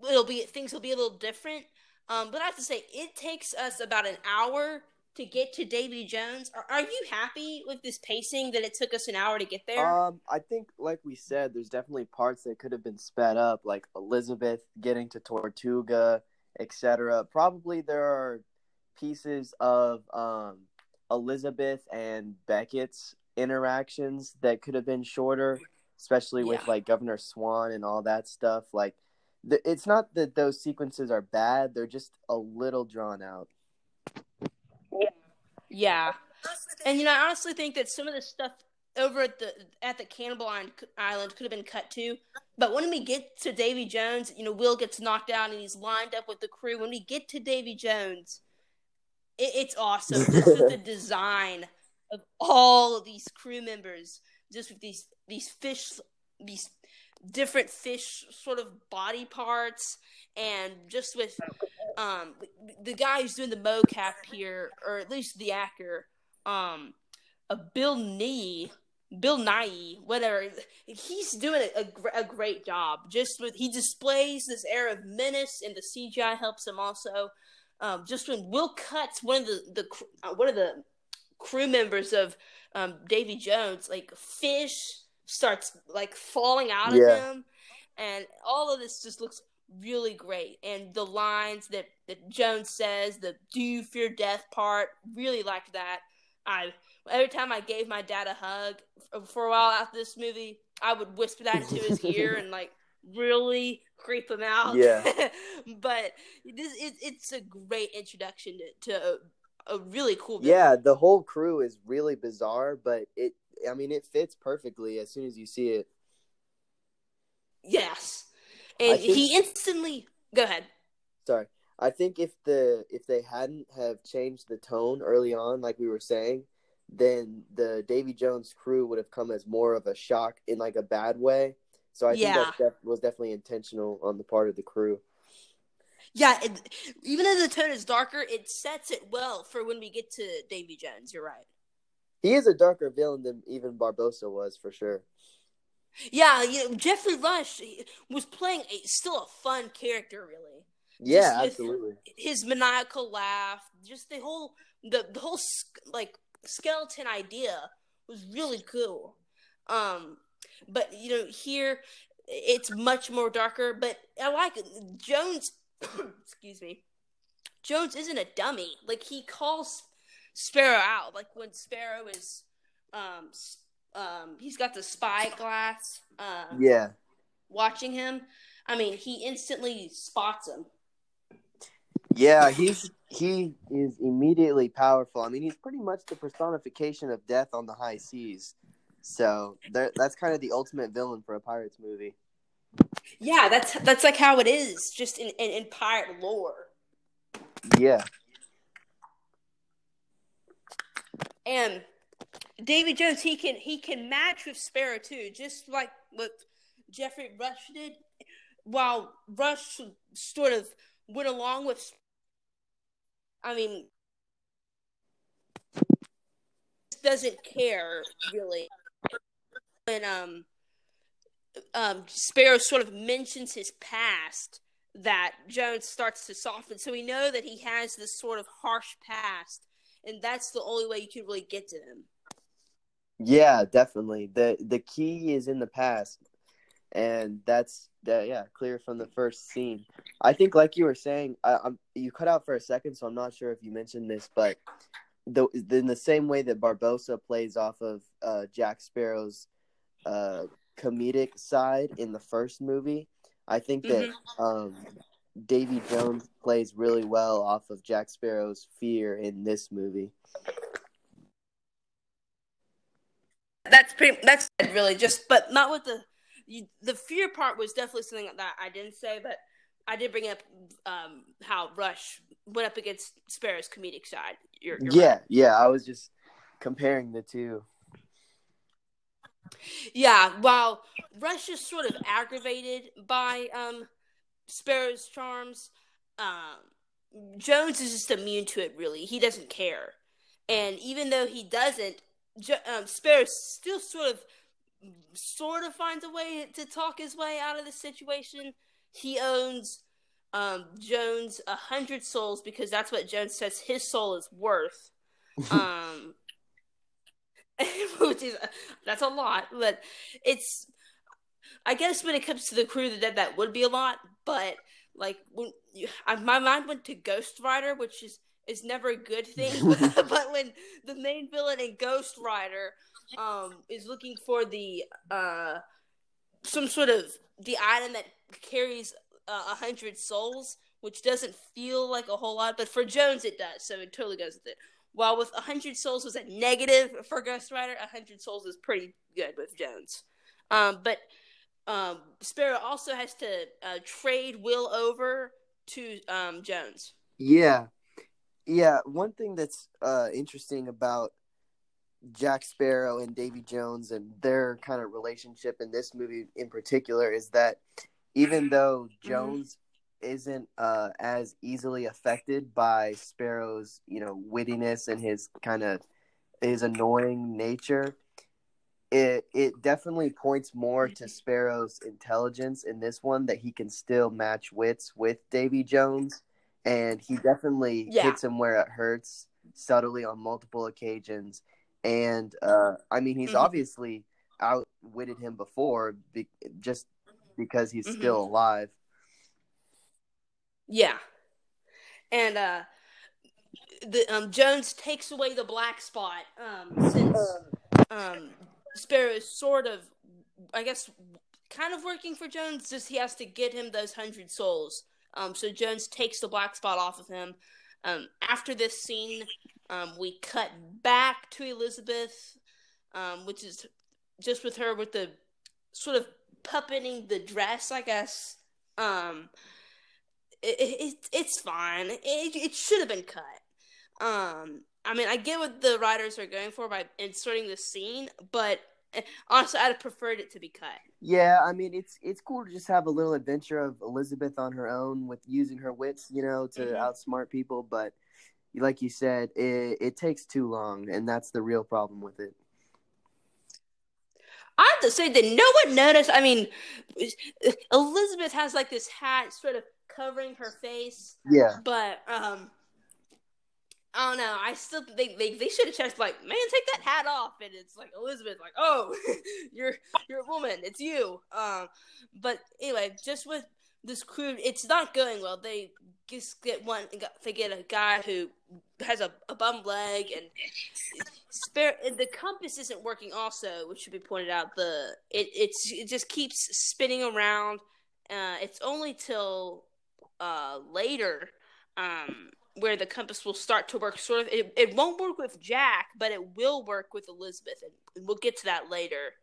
it'll be things will be a little different. Um, but I have to say, it takes us about an hour to get to Davy Jones. Are, are you happy with this pacing that it took us an hour to get there? Um, I think, like we said, there's definitely parts that could have been sped up, like Elizabeth getting to Tortuga, etc. Probably there are pieces of um, Elizabeth and Beckett's interactions that could have been shorter, especially with like Governor Swan and all that stuff. Like, th- it's not that those sequences are bad; they're just a little drawn out. Yeah. Yeah, and you know, I honestly think that some of the stuff over at the at the Cannibal Island, could have been cut too. But when we get to Davy Jones, you know, Will gets knocked out and he's lined up with the crew. When we get to Davy Jones, it, it's awesome. Just with the design of all of these crew members, just with these these fish, these different fish sort of body parts, and just with um the guy who's doing the mocap here, or at least the actor, um, a Bill Nighy, Bill Nighy, whatever. He's doing a, a, great job. Just with he displays this air of menace, and the CGI helps him also. Um, just when Will cuts one of the the uh, one of the crew members of um, Davy Jones, like fish starts like falling out of Yeah. him, and all of this just looks really great. And the lines that that Jones says, the "Do you fear death?" part, really liked that. I every time I gave my dad a hug for a while after this movie, I would whisper that into his ear and like really creep him out. Yeah. but this it, it's a great introduction to, to a, a really cool. villain. Yeah, the whole crew is really bizarre, but it I mean it fits perfectly as soon as you see it. Yes, and think- he instantly go ahead. Sorry. I think if the if they hadn't have changed the tone early on, like we were saying, then the Davy Jones crew would have come as more of a shock in like a bad way. So I Yeah. think that def- was definitely intentional on the part of the crew. Yeah, it, even though the tone is darker, it sets it well for when we get to Davy Jones. You're right. He is a darker villain than even Barbossa was for sure. Yeah, you know, Geoffrey Rush was playing a still a fun character, really. Yeah, absolutely. His maniacal laugh, just the whole the the whole like skeleton idea was really cool. Um, but you know, here it's much more darker. But I like it. Jones. excuse me. Jones isn't a dummy. Like he calls Sparrow out. Like when Sparrow is, um, um, he's got the spy glass. Uh, Yeah. watching him. I mean, he instantly spots him. Yeah, he's he is immediately powerful. I mean, he's pretty much the personification of death on the high seas. So that's kind of the ultimate villain for a pirates movie. Yeah, that's that's like how it is, just in in, in pirate lore. Yeah, And Davy Jones, he can he can match with Sparrow too, just like what Geoffrey Rush did. While Rush sort of went along with, I mean, doesn't care really when um um Sparrow sort of mentions his past that Jones starts to soften. So we know that he has this sort of harsh past, and that's the only way you can really get to him. yeah, definitely. the The key is in the past, and that's that. Yeah, clear from the first scene. I think, like you were saying, I, I'm you cut out for a second, so I'm not sure if you mentioned this, but the in the same way that Barbossa plays off of uh, Jack Sparrow's uh, comedic side in the first movie, I think that um, Davy Jones plays really well off of Jack Sparrow's fear in this movie. That's pretty. That's really just, but not with the you, the fear part was definitely something that I didn't say, but I did bring up um, how Rush went up against Sparrow's comedic side. You're, you're yeah, right. yeah. I was just comparing the two. yeah. While Rush is sort of aggravated by um, Sparrow's charms, um, Jones is just immune to it. Really, he doesn't care, and even though he doesn't, jo- um, Sparrow still sort of, sort of finds a way to talk his way out of the situation. He owns um, Jones a hundred souls because that's what Jones says his soul is worth. Um, which is that's a lot, but it's. I guess when it comes to the crew that that would be a lot, but like when you, I, my mind went to Ghost Rider, which is is never a good thing. but when the main villain in Ghost Rider um is looking for the uh some sort of the item that carries uh, a hundred souls, which doesn't feel like a whole lot, but for Jones it does, so it totally goes with it. While with a hundred souls was a negative for Ghost Rider, a hundred souls is pretty good with Jones. Um, but um, Sparrow also has to uh, trade Will over to um, Jones. Yeah, yeah. One thing that's uh, interesting about Jack Sparrow and Davy Jones and their kind of relationship in this movie in particular is that even though Jones isn't uh, as easily affected by Sparrow's, you know, wittiness and his kind of his annoying nature, it it definitely points more to Sparrow's intelligence in this one that he can still match wits with Davy Jones, and he definitely Yeah. hits him where it hurts subtly on multiple occasions. And uh, I mean, he's Mhm. obviously outwitted him before, be- just because he's Mhm. still alive. Yeah, and uh, the um, Jones takes away the black spot um, since um, Sparrow is sort of, I guess, kind of working for Jones. Just he has to get him those hundred souls. Um, so Jones takes the black spot off of him. Um, after this scene, um, we cut back to Elizabeth, um, which is just with her with the sort of puppeting the dress, I guess. Um, it, it it's fine. It it should have been cut. Um, I mean, I get what the writers are going for by inserting the scene, but eh, honestly, I'd have preferred it to be cut. Yeah, I mean, it's it's cool to just have a little adventure of Elizabeth on her own with using her wits, you know, to mm-hmm. outsmart people. But like you said, it it takes too long, and that's the real problem with it. I have to say that no one noticed. I mean, Elizabeth has like this hat sort of covering her face. Yeah. But um, I don't know. I still they they, they should have checked like, man, take that hat off, and it's like Elizabeth, like, oh, you're you're a woman, it's you. Um, but anyway, just with this crew, it's not going well. They just get one. They get a guy who has a, a bum leg and spare. And the compass isn't working. Also, which should be pointed out. The it it's it just keeps spinning around. Uh, it's only till uh, later um, where the compass will start to work. Sort of, it, it won't work with Jack, but it will work with Elizabeth, and we'll get to that later.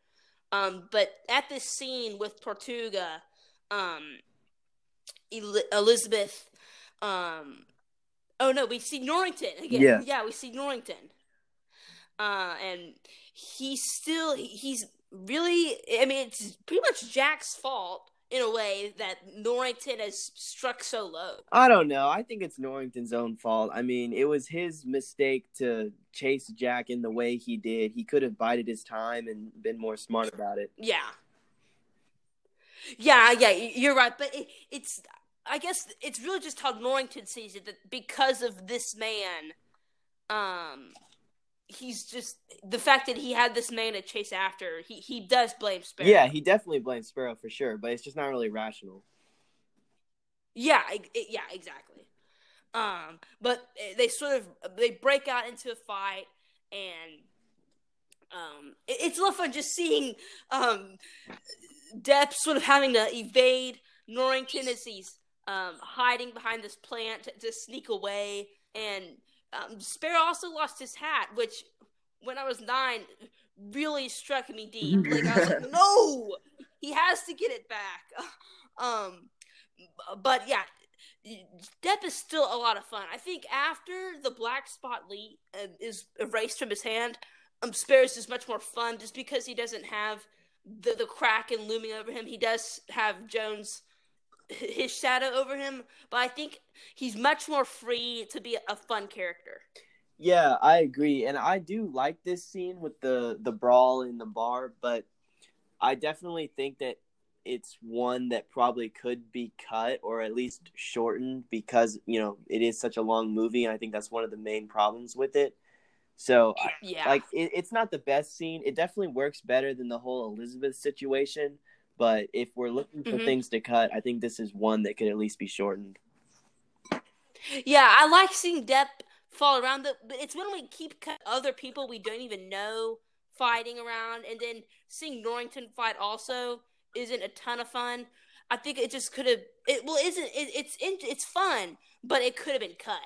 Um, but at this scene with Tortuga, um, Elizabeth, um, oh no, we see Norrington again. Yeah, yeah, we see Norrington, uh, and he's still he's really. I mean, it's pretty much Jack's fault in a way that Norrington has struck so low. I don't know. I think it's Norrington's own fault. I mean, it was his mistake to chase Jack in the way he did. He could have bided his time and been more smart about it. Yeah. Yeah, yeah, you're right. But it, it's, I guess it's really just how Norrington sees it that because of this man, um, he's just the fact that he had this man to chase after. He he does blame Sparrow. Yeah, he definitely blames Sparrow for sure, but it's just not really rational. Yeah, it, it, yeah, exactly. Um, but they sort of they break out into a fight, and um, it, it's a lot of fun just seeing um, Depp sort of having to evade Norrington as he's um, hiding behind this plant to, to sneak away, and um, Sparrow also lost his hat, which when I was nine really struck me deep. Like I was like, no, he has to get it back. Um, but yeah, Depp is still a lot of fun. I think after the black spot Lee uh, is erased from his hand, um, Sparrow's is much more fun just because he doesn't have the the Kraken looming over him. He does have Jones his shadow over him, but I think he's much more free to be a fun character. Yeah, I agree, and I do like this scene with the the brawl in the bar, but I definitely think that it's one that probably could be cut or at least shortened because you know it is such a long movie, and I think that's one of the main problems with it. So, yeah, like it, it's not the best scene. It definitely works better than the whole Elizabeth situation, but if we're looking for mm-hmm. things to cut, I think this is one that could at least be shortened. Yeah, I like seeing Depp fall around. The, but it's when we keep cut other people we don't even know fighting around, and then seeing Norrington fight also isn't a ton of fun. I think it just could have. It well, isn't it, it's it's fun, but it could have been cut.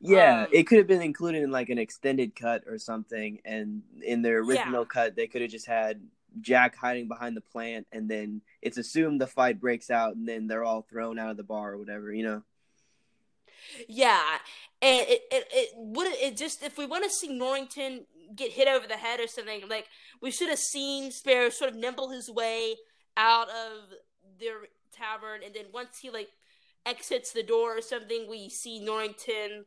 Yeah, um, it could have been included in like an extended cut or something, and in their original yeah. cut, they could have just had Jack hiding behind the plant, and then it's assumed the fight breaks out, and then they're all thrown out of the bar or whatever, you know. Yeah, and it it, it would it just if we want to see Norrington get hit over the head or something, like we should have seen Sparrow sort of nimble his way out of their tavern, and then once he like exits the door or something, we see Norrington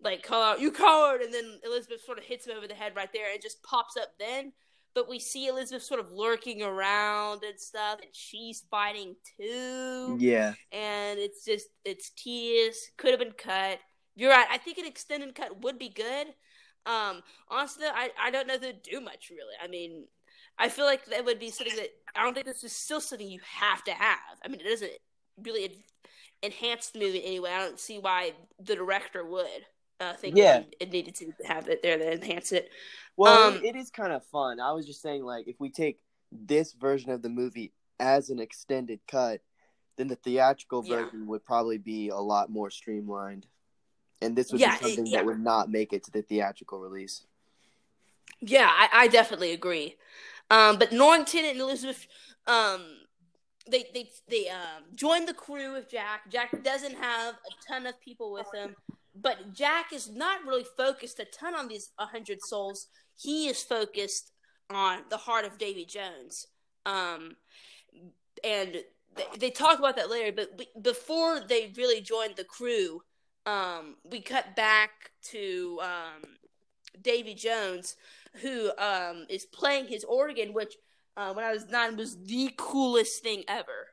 like call out "You coward!" and then Elizabeth sort of hits him over the head right there, and just pops up then but we see Elizabeth sort of lurking around and stuff, and she's fighting too. Yeah. And it's just it's tedious. Could have been cut. You're right. I think an extended cut would be good. Um, honestly, I I don't know if they'd do much really. I mean, I feel like that would be something that I don't think this is still something you have to have. I mean, it doesn't really enhance the movie anyway. I don't see why the director would uh, think yeah. it needed to have it there to enhance it. Well, um, it is kind of fun. I was just saying, like, if we take this version of the movie as an extended cut, then the theatrical version yeah. would probably be a lot more streamlined. And this would yeah, be something it, yeah. that would not make it to the theatrical release. Yeah, I, I definitely agree. Um, but Norrington and Elizabeth, um, they they they um join the crew with Jack. Jack doesn't have a ton of people with him, but Jack is not really focused a ton on these hundred souls. He is focused on the heart of Davy Jones. Um, and they, they talk about that later. But before they really joined the crew, um, we cut back to um, Davy Jones, who um, is playing his organ, which uh, when I was nine was the coolest thing ever.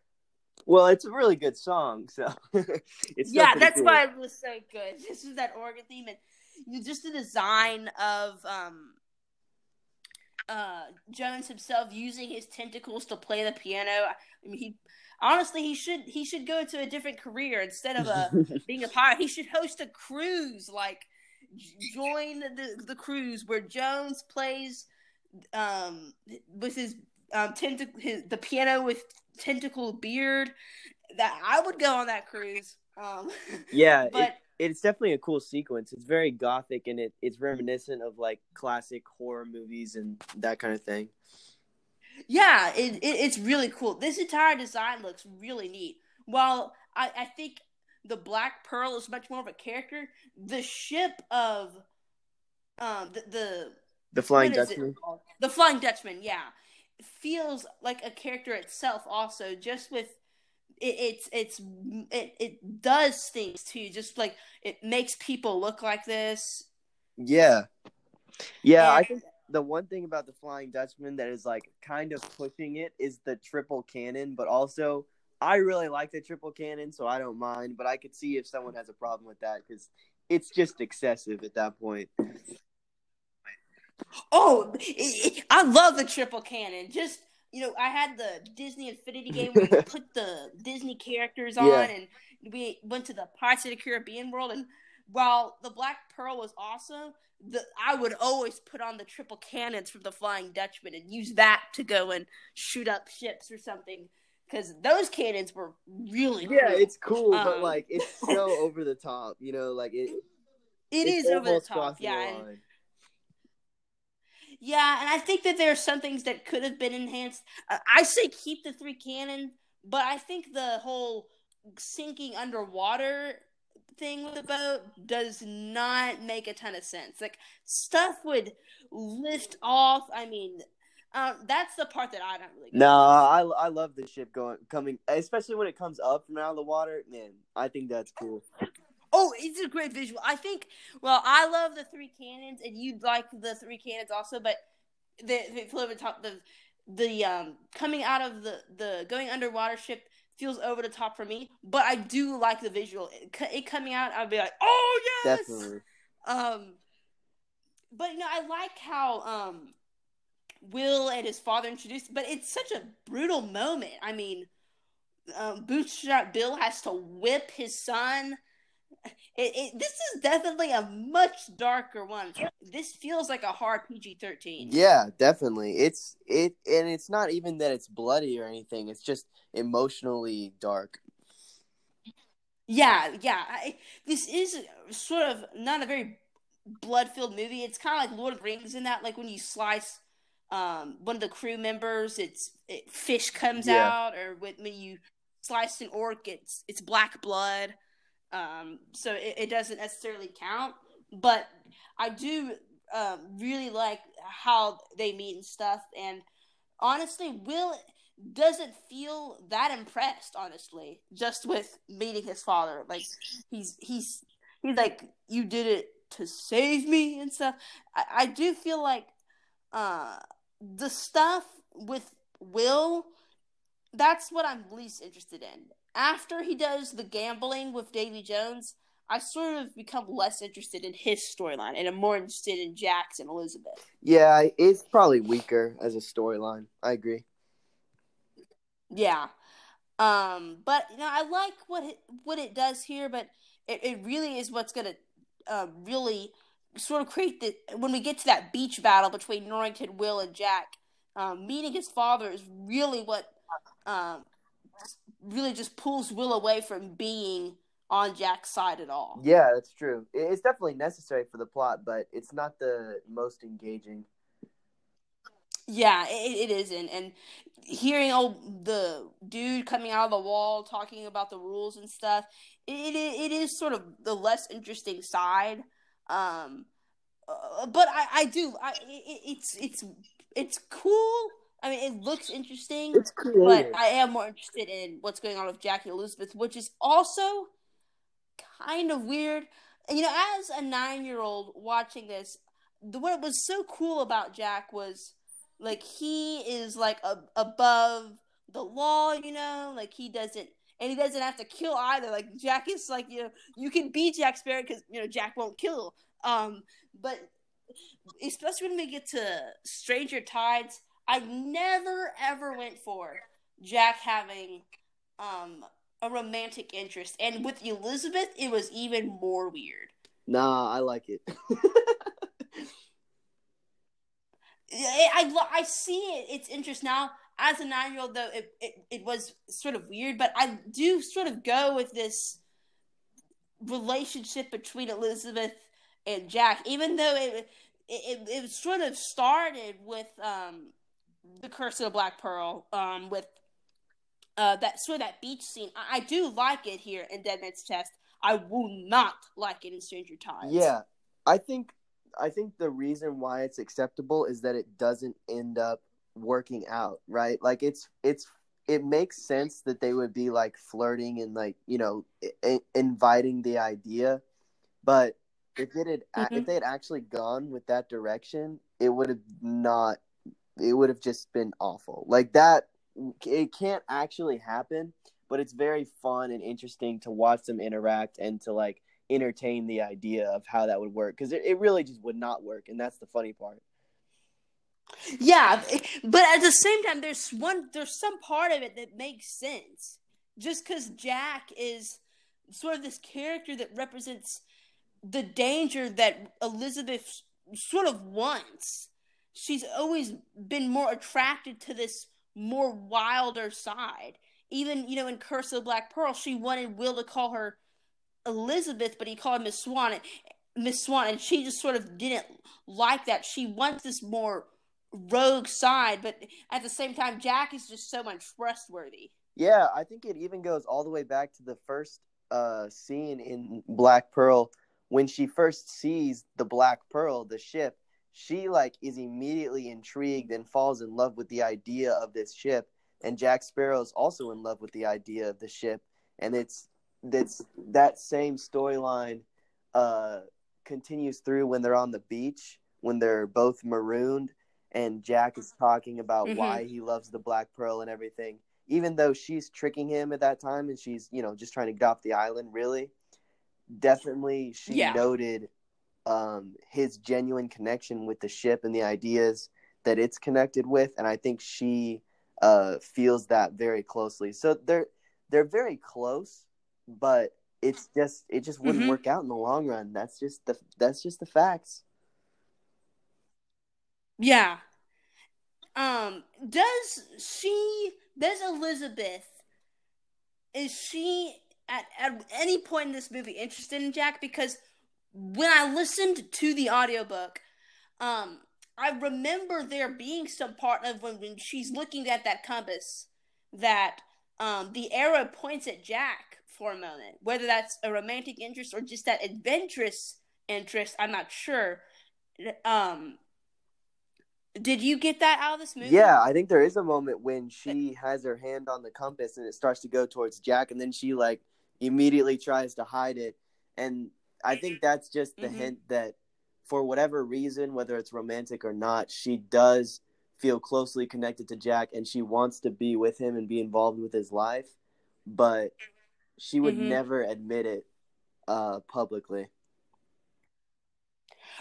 Well, it's a really good song, so it's yeah, that's cool. why it was so good. This was that organ theme, and just the design of um, uh, Jones himself using his tentacles to play the piano. I mean, he honestly he should he should go to a different career instead of a being a pirate. He should host a cruise, like join the the cruise where Jones plays um with his um tentacle his, the piano with tentacle beard. That I would go on that cruise. Um, yeah, but. It- it's definitely a cool sequence. It's very gothic and it, it's reminiscent of like classic horror movies and that kind of thing. Yeah, it, it, it's really cool. This entire design looks really neat. While I, I think the Black Pearl is much more of a character, the ship of um the the, the Flying Dutchman. The Flying Dutchman, yeah, feels like a character itself. Also, just with it, it's it's it, it does things too. Just like it makes people look like this. Yeah, yeah. And, I think the one thing about the Flying Dutchman that is like kind of pushing it is the triple cannon, but also I really like the triple cannon, so I don't mind. But I could see if someone has a problem with that because it's just excessive at that point. Oh, I love the triple cannon. Just you know, I had the Disney Infinity game where you put the Disney characters on, yeah. and we went to the Pirates of the Caribbean world. And while the Black Pearl was awesome, the I would always put on the triple cannons from the Flying Dutchman and use that to go and shoot up ships or something. Because those cannons were really yeah, cool. it's cool, um, but like it's so over the top, you know, like it. It is over the top, yeah. The yeah, and I think that there are some things that could have been enhanced. Uh, I say keep the three cannon, but I think the whole sinking underwater thing with the boat does not make a ton of sense. Like stuff would lift off. I mean, um, that's the part that I don't really. No, I I love the ship going coming, especially when it comes up from out of the water. Man, I think that's cool. Oh, it's a great visual. I think. Well, I love the three cannons, and you like the three cannons also. But the the over top the the um coming out of the the going underwater ship feels over the top for me. But I do like the visual. It, it coming out, I'd be like, oh yes, definitely. Um, but you know, I like how um Will and his father introduced, but it's such a brutal moment. I mean, um, Bootstrap Bill has to whip his son it, it, this is definitely a much darker one. This feels like a hard PG thirteen. Yeah, definitely. It's it, and it's not even that it's bloody or anything. It's just emotionally dark. Yeah, yeah. I, this is sort of not a very blood filled movie. It's kind of like Lord of the Rings in that, like when you slice um, one of the crew members, it's it, fish comes yeah. out, or when, when you slice an orc, it's it's black blood. Um, so it, it, doesn't necessarily count, but I do um, really like how they meet and stuff. And honestly, Will doesn't feel that impressed. Honestly, just with meeting his father, like he's he's he's like, "You did it to save me" and stuff. I, I do feel like uh, the stuff with Will. That's what I'm least interested in after he does the gambling with Davy Jones, I sort of become less interested in his storyline and I'm more interested in Jack's and Elizabeth. Yeah, it's probably weaker as a storyline. I agree. Yeah. Um, but you know, I like what it, what it does here, but it, it really is what's gonna uh, really sort of create the when we get to that beach battle between Norrington, Will, and Jack. Um, meeting his father is really what um, really just pulls Will away from being on Jack's side at all. Yeah, that's true. It's definitely necessary for the plot, but it's not the most engaging. Yeah, it, it isn't. And hearing old the dude coming out of the wall talking about the rules and stuff, it it, it is sort of the less interesting side. Um, uh, but I, I do. I it, it's it's it's cool. I mean, it looks interesting. But I am more interested in what's going on with Jackie Elizabeth, which is also kind of weird. You know, as a nine-year-old watching this, the, what was so cool about Jack was like he is like a, above the law. You know, like he doesn't and he doesn't have to kill either. Like Jack is like you know you can be Jack Sparrow because you know Jack won't kill. Um, but especially when we get to Stranger Tides, I never ever went for Jack having um a romantic interest, and with Elizabeth, it was even more weird. Nah, I like it. I, I, I see it. It's interest now. As a nine year old, though, it, it, it was sort of weird, but I do sort of go with this relationship between Elizabeth and Jack, even though it it, it sort of started with um, the Curse of the Black Pearl, um, with uh, that sort of that beach scene. I, I do like it here in Dead Man's Chest. I will not like it in Stranger Tides. Yeah, I think I think the reason why it's acceptable is that it doesn't end up working out, right? Like it's it's it makes sense that they would be like flirting and like you know I- inviting the idea, but if it had mm-hmm. if they had actually gone with that direction, it would have not. It would have just been awful. Like that, it can't actually happen. But it's very fun and interesting to watch them interact and to like entertain the idea of how that would work because it, it really just would not work, and that's the funny part. Yeah, but at the same time, there's one, there's some part of it that makes sense. Just because Jack is sort of this character that represents the danger that Elizabeth sort of wants. She's always been more attracted to this more wilder side. Even, you know, in Curse of the Black Pearl, she wanted Will to call her Elizabeth, but he called Miss Swan. Miss Swan, and she just sort of didn't like that. She wants this more rogue side, but at the same time, Jack is just so much trustworthy. Yeah, I think it even goes all the way back to the first uh, scene in Black Pearl when she first sees the Black Pearl, the ship. She like is immediately intrigued and falls in love with the idea of this ship, and Jack Sparrow is also in love with the idea of the ship, and it's that's that same storyline uh, continues through when they're on the beach when they're both marooned and Jack is talking about mm-hmm. why he loves the Black Pearl and everything. Even though she's tricking him at that time and she's, you know, just trying to get off the island, really, definitely she yeah. noted um, his genuine connection with the ship and the ideas that it's connected with, and I think she uh, feels that very closely. So they're they're very close, but it's just it just wouldn't mm-hmm. work out in the long run. That's just the that's just the facts. Yeah. Um does she does Elizabeth is she at, at any point in this movie interested in Jack because when I listened to the audiobook um I remember there being some part of when, when she's looking at that compass that um the arrow points at Jack for a moment. Whether that's a romantic interest or just that adventurous interest, I'm not sure. Um, did you get that out of this movie? Yeah, I think there is a moment when she has her hand on the compass and it starts to go towards Jack, and then she like immediately tries to hide it. And I think that's just the mm-hmm. hint that for whatever reason, whether it's romantic or not, she does feel closely connected to Jack and she wants to be with him and be involved with his life. But she would mm-hmm. never admit it uh, publicly.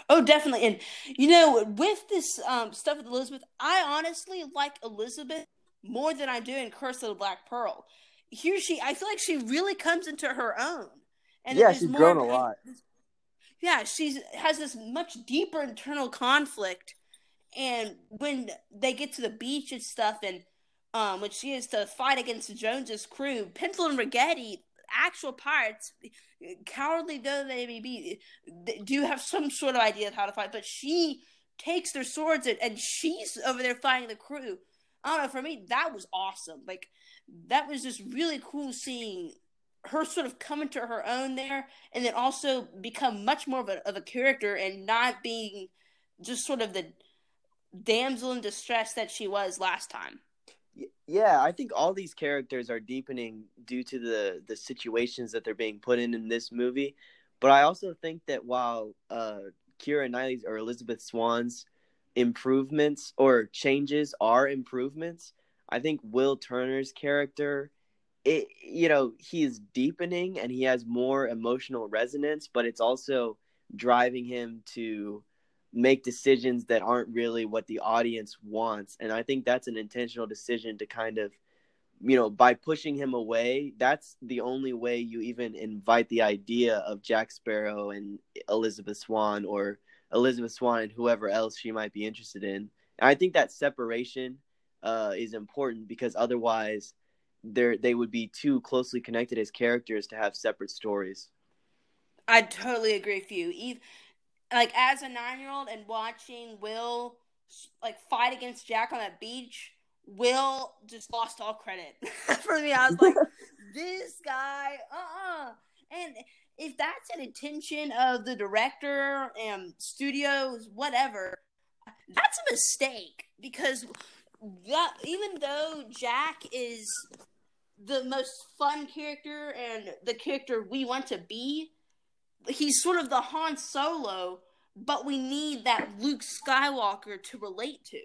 Oh, definitely. And you know, with this um, stuff with Elizabeth, I honestly like Elizabeth more than I do in Curse of the Black Pearl. Here, she, I feel like she really comes into her own. And yeah, she's more, grown a lot. Yeah, she has this much deeper internal conflict. And when they get to the beach and stuff, and um, when she is to fight against Jones's crew, Pintel and Ragetti, actual pirates, cowardly though they may be, do have some sort of idea of how to fight. But she takes their swords and, and she's over there fighting the crew. I don't know. For me, that was awesome. Like that was just really cool seeing her sort of come into her own there, and then also become much more of a of a character and not being just sort of the damsel in distress that she was last time. Yeah, I think all these characters are deepening due to the the situations that they're being put in in this movie. But I also think that while uh, Keira Knightley's or Elizabeth Swann's improvements or changes are improvements, I think Will Turner's character, it you know, he is deepening and he has more emotional resonance, but it's also driving him to make decisions that aren't really what the audience wants. And I think that's an intentional decision to kind of, you know, by pushing him away, that's the only way you even invite the idea of Jack Sparrow and Elizabeth Swann or Elizabeth Swann and whoever else she might be interested in. And I think that separation uh, is important because otherwise, they they would be too closely connected as characters to have separate stories. I totally agree with you. Eve, like as a nine year old and watching Will like fight against Jack on that beach, Will just lost all credit for me. I was like, this guy, uh uh-uh. uh And if that's an intention of the director and studios, whatever, that's a mistake because that, even though Jack is the most fun character and the character we want to be, he's sort of the Han Solo, but we need that Luke Skywalker to relate to.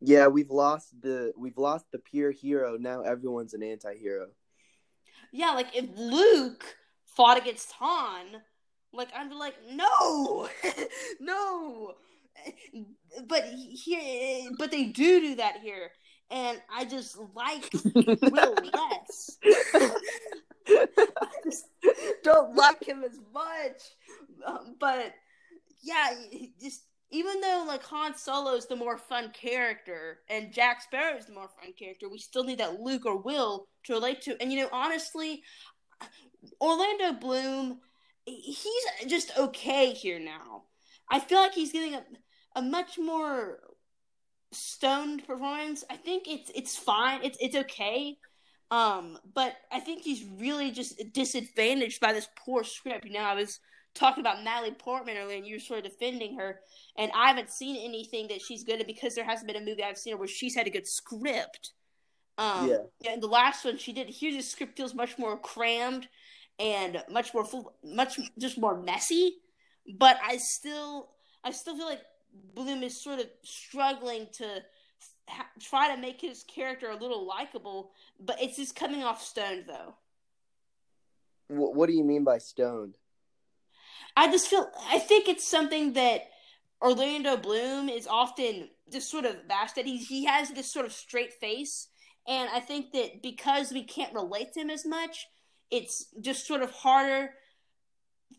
Yeah, we've lost the we've lost the pure hero. Now everyone's an anti-hero. Yeah, like if Luke fought against Han, like I'd be like, no, no. But here, but they do do that here, and I just like Will less. I just don't like him as much. Um, but yeah, just even though like Han Solo is the more fun character and Jack Sparrow is the more fun character, we still need that Luke or Will to relate to. And you know, honestly, Orlando Bloom, he's just okay here now. I feel like he's getting a, a much more stoned performance. I think it's it's fine. It's it's okay. Um, but I think he's really just disadvantaged by this poor script. You know, I was talking about Natalie Portman earlier, and you were sort of defending her, and I haven't seen anything that she's good at because there hasn't been a movie I've seen her where she's had a good script. Um, yeah. And the last one she did, here the script feels much more crammed and much more full, much just more messy. But I still, I still feel like Bloom is sort of struggling to ha- try to make his character a little likable, but it's just coming off stoned though. What, what do you mean by stoned? I just feel I think it's something that Orlando Bloom is often just sort of bashed at. He he has this sort of straight face, and I think that because we can't relate to him as much, it's just sort of harder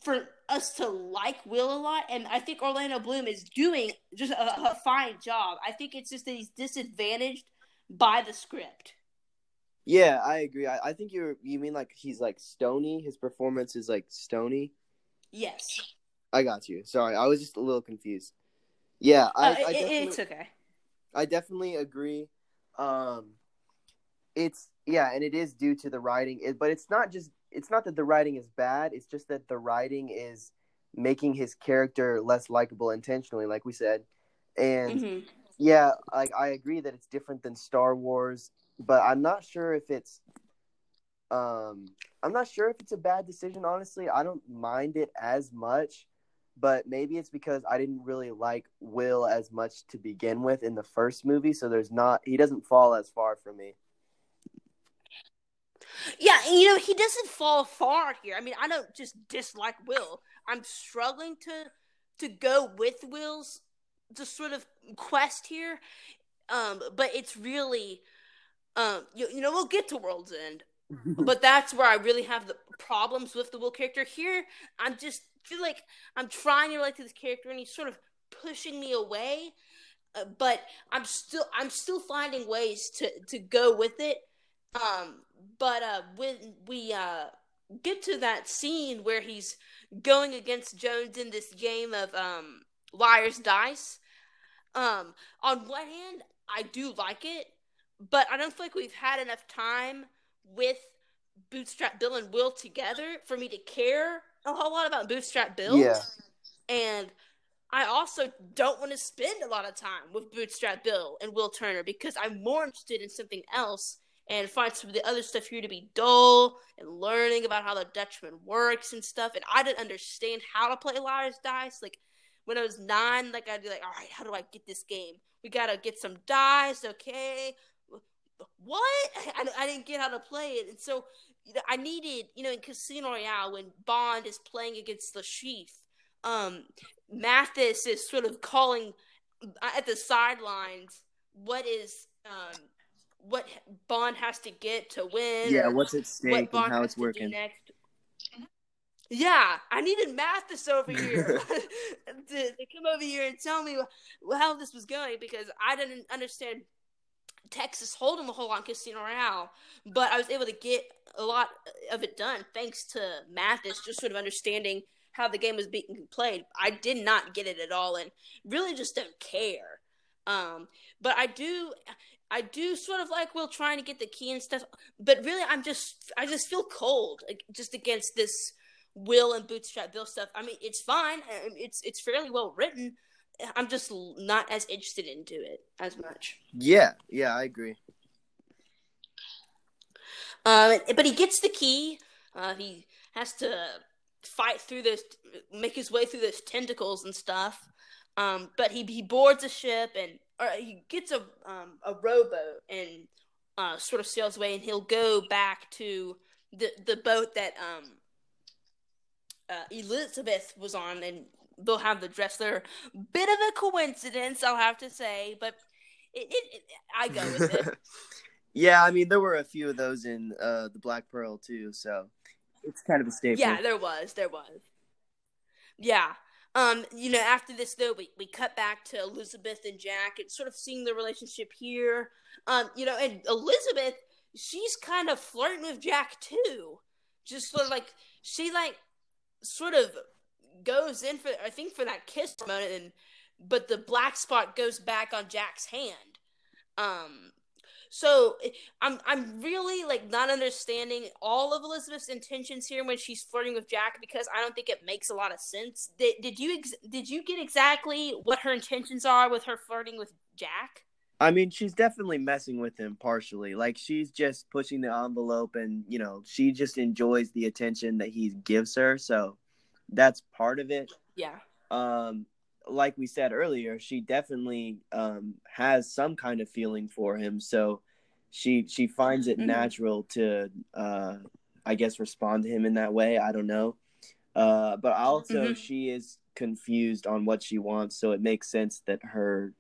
for us to like Will a lot. And I think Orlando Bloom is doing just a, a fine job. I think it's just that he's disadvantaged by the script. Yeah, I agree. I, I think you're you mean like he's like stony. His performance is like stony. Yes. I got you. Sorry, I was just a little confused. Yeah, I, uh, I it's okay. I definitely agree. Um, it's yeah, and it is due to the writing. It, but it's not just it's not that the writing is bad. It's just that the writing is making his character less likable intentionally, like we said. And mm-hmm. yeah, like I agree that it's different than Star Wars, but I'm not sure if it's um I'm not sure if it's a bad decision honestly. I don't mind it as much, but maybe it's because I didn't really like Will as much to begin with in the first movie, so there's not he doesn't fall as far for me. Yeah, you know, he doesn't fall far here. I mean, I don't just dislike Will. I'm struggling to to go with Will's just sort of quest here. Um, but it's really um you, you know, we'll get to World's End. but that's where I really have the problems with the Will character. Here, I'm just feel like I'm trying to relate to this character and he's sort of pushing me away. Uh, but I'm still I'm still finding ways to to go with it. Um, but uh, when we uh, get to that scene where he's going against Jones in this game of um, liar's dice, Um, on one hand, I do like it, but I don't feel like we've had enough time with Bootstrap Bill and Will together for me to care a whole lot about Bootstrap Bill. Yeah. And I also don't want to spend a lot of time with Bootstrap Bill and Will Turner because I'm more interested in something else and find some of the other stuff here to be dull and learning about how the Dutchman works and stuff. And I didn't understand how to play Liar's Dice. Like when I was nine, like I'd be like, all right, how do I get this game? We gotta get some dice, okay? What? I, I didn't get how to play it, and so you know, I needed, you know, in Casino Royale when Bond is playing against Le Chiffre, um, Mathis is sort of calling uh, at the sidelines what is um what Bond has to get to win. Yeah, what's at stake and how it's working. Next. Yeah, I needed Mathis over here to, to, come over here and tell me how this was going because I didn't understand Texas Hold'em a whole lot on Casino Royale, but I was able to get a lot of it done thanks to Mathis just sort of understanding how the game was being played. I did not get it at all and really just don't care. Um, but I do I do sort of like Will trying to get the key and stuff, but really I'm just I just feel cold like, just against this Will and Bootstrap Bill stuff. I mean, it's fine. It's it's fairly well written. I'm just not as interested into it as much. Yeah, yeah, I agree. Um, but he gets the key. Uh, he has to fight through this, make his way through those tentacles and stuff. Um, but he he boards a ship and or he gets a um, a rowboat and uh, sort of sails away, and he'll go back to the the boat that um, uh, Elizabeth was on, and they'll have the dress there. Bit of a coincidence, I'll have to say, but it, it, it I go with it. yeah, I mean there were a few of those in uh, the Black Pearl too, so it's kind of a staple. Yeah, there was, there was. Yeah, um, you know, after this though, we, we cut back to Elizabeth and Jack and sort of seeing the relationship here. Um, you know, and Elizabeth, she's kind of flirting with Jack too. Just sort of like she like sort of goes in for I think for that kiss moment and but the black spot goes back on Jack's hand. Um so I'm I'm really like not understanding all of Elizabeth's intentions here when she's flirting with Jack because I don't think it makes a lot of sense. Did, did you ex- did you get exactly what her intentions are with her flirting with Jack? I mean, she's definitely messing with him partially. Like she's just pushing the envelope and, you know, she just enjoys the attention that he gives her. So that's part of it. Yeah. Um like we said earlier, she definitely um, has some kind of feeling for him. So she she finds it mm-hmm. natural to, uh, I guess, respond to him in that way. I don't know, uh, but also mm-hmm. she is confused on what she wants, so it makes sense that her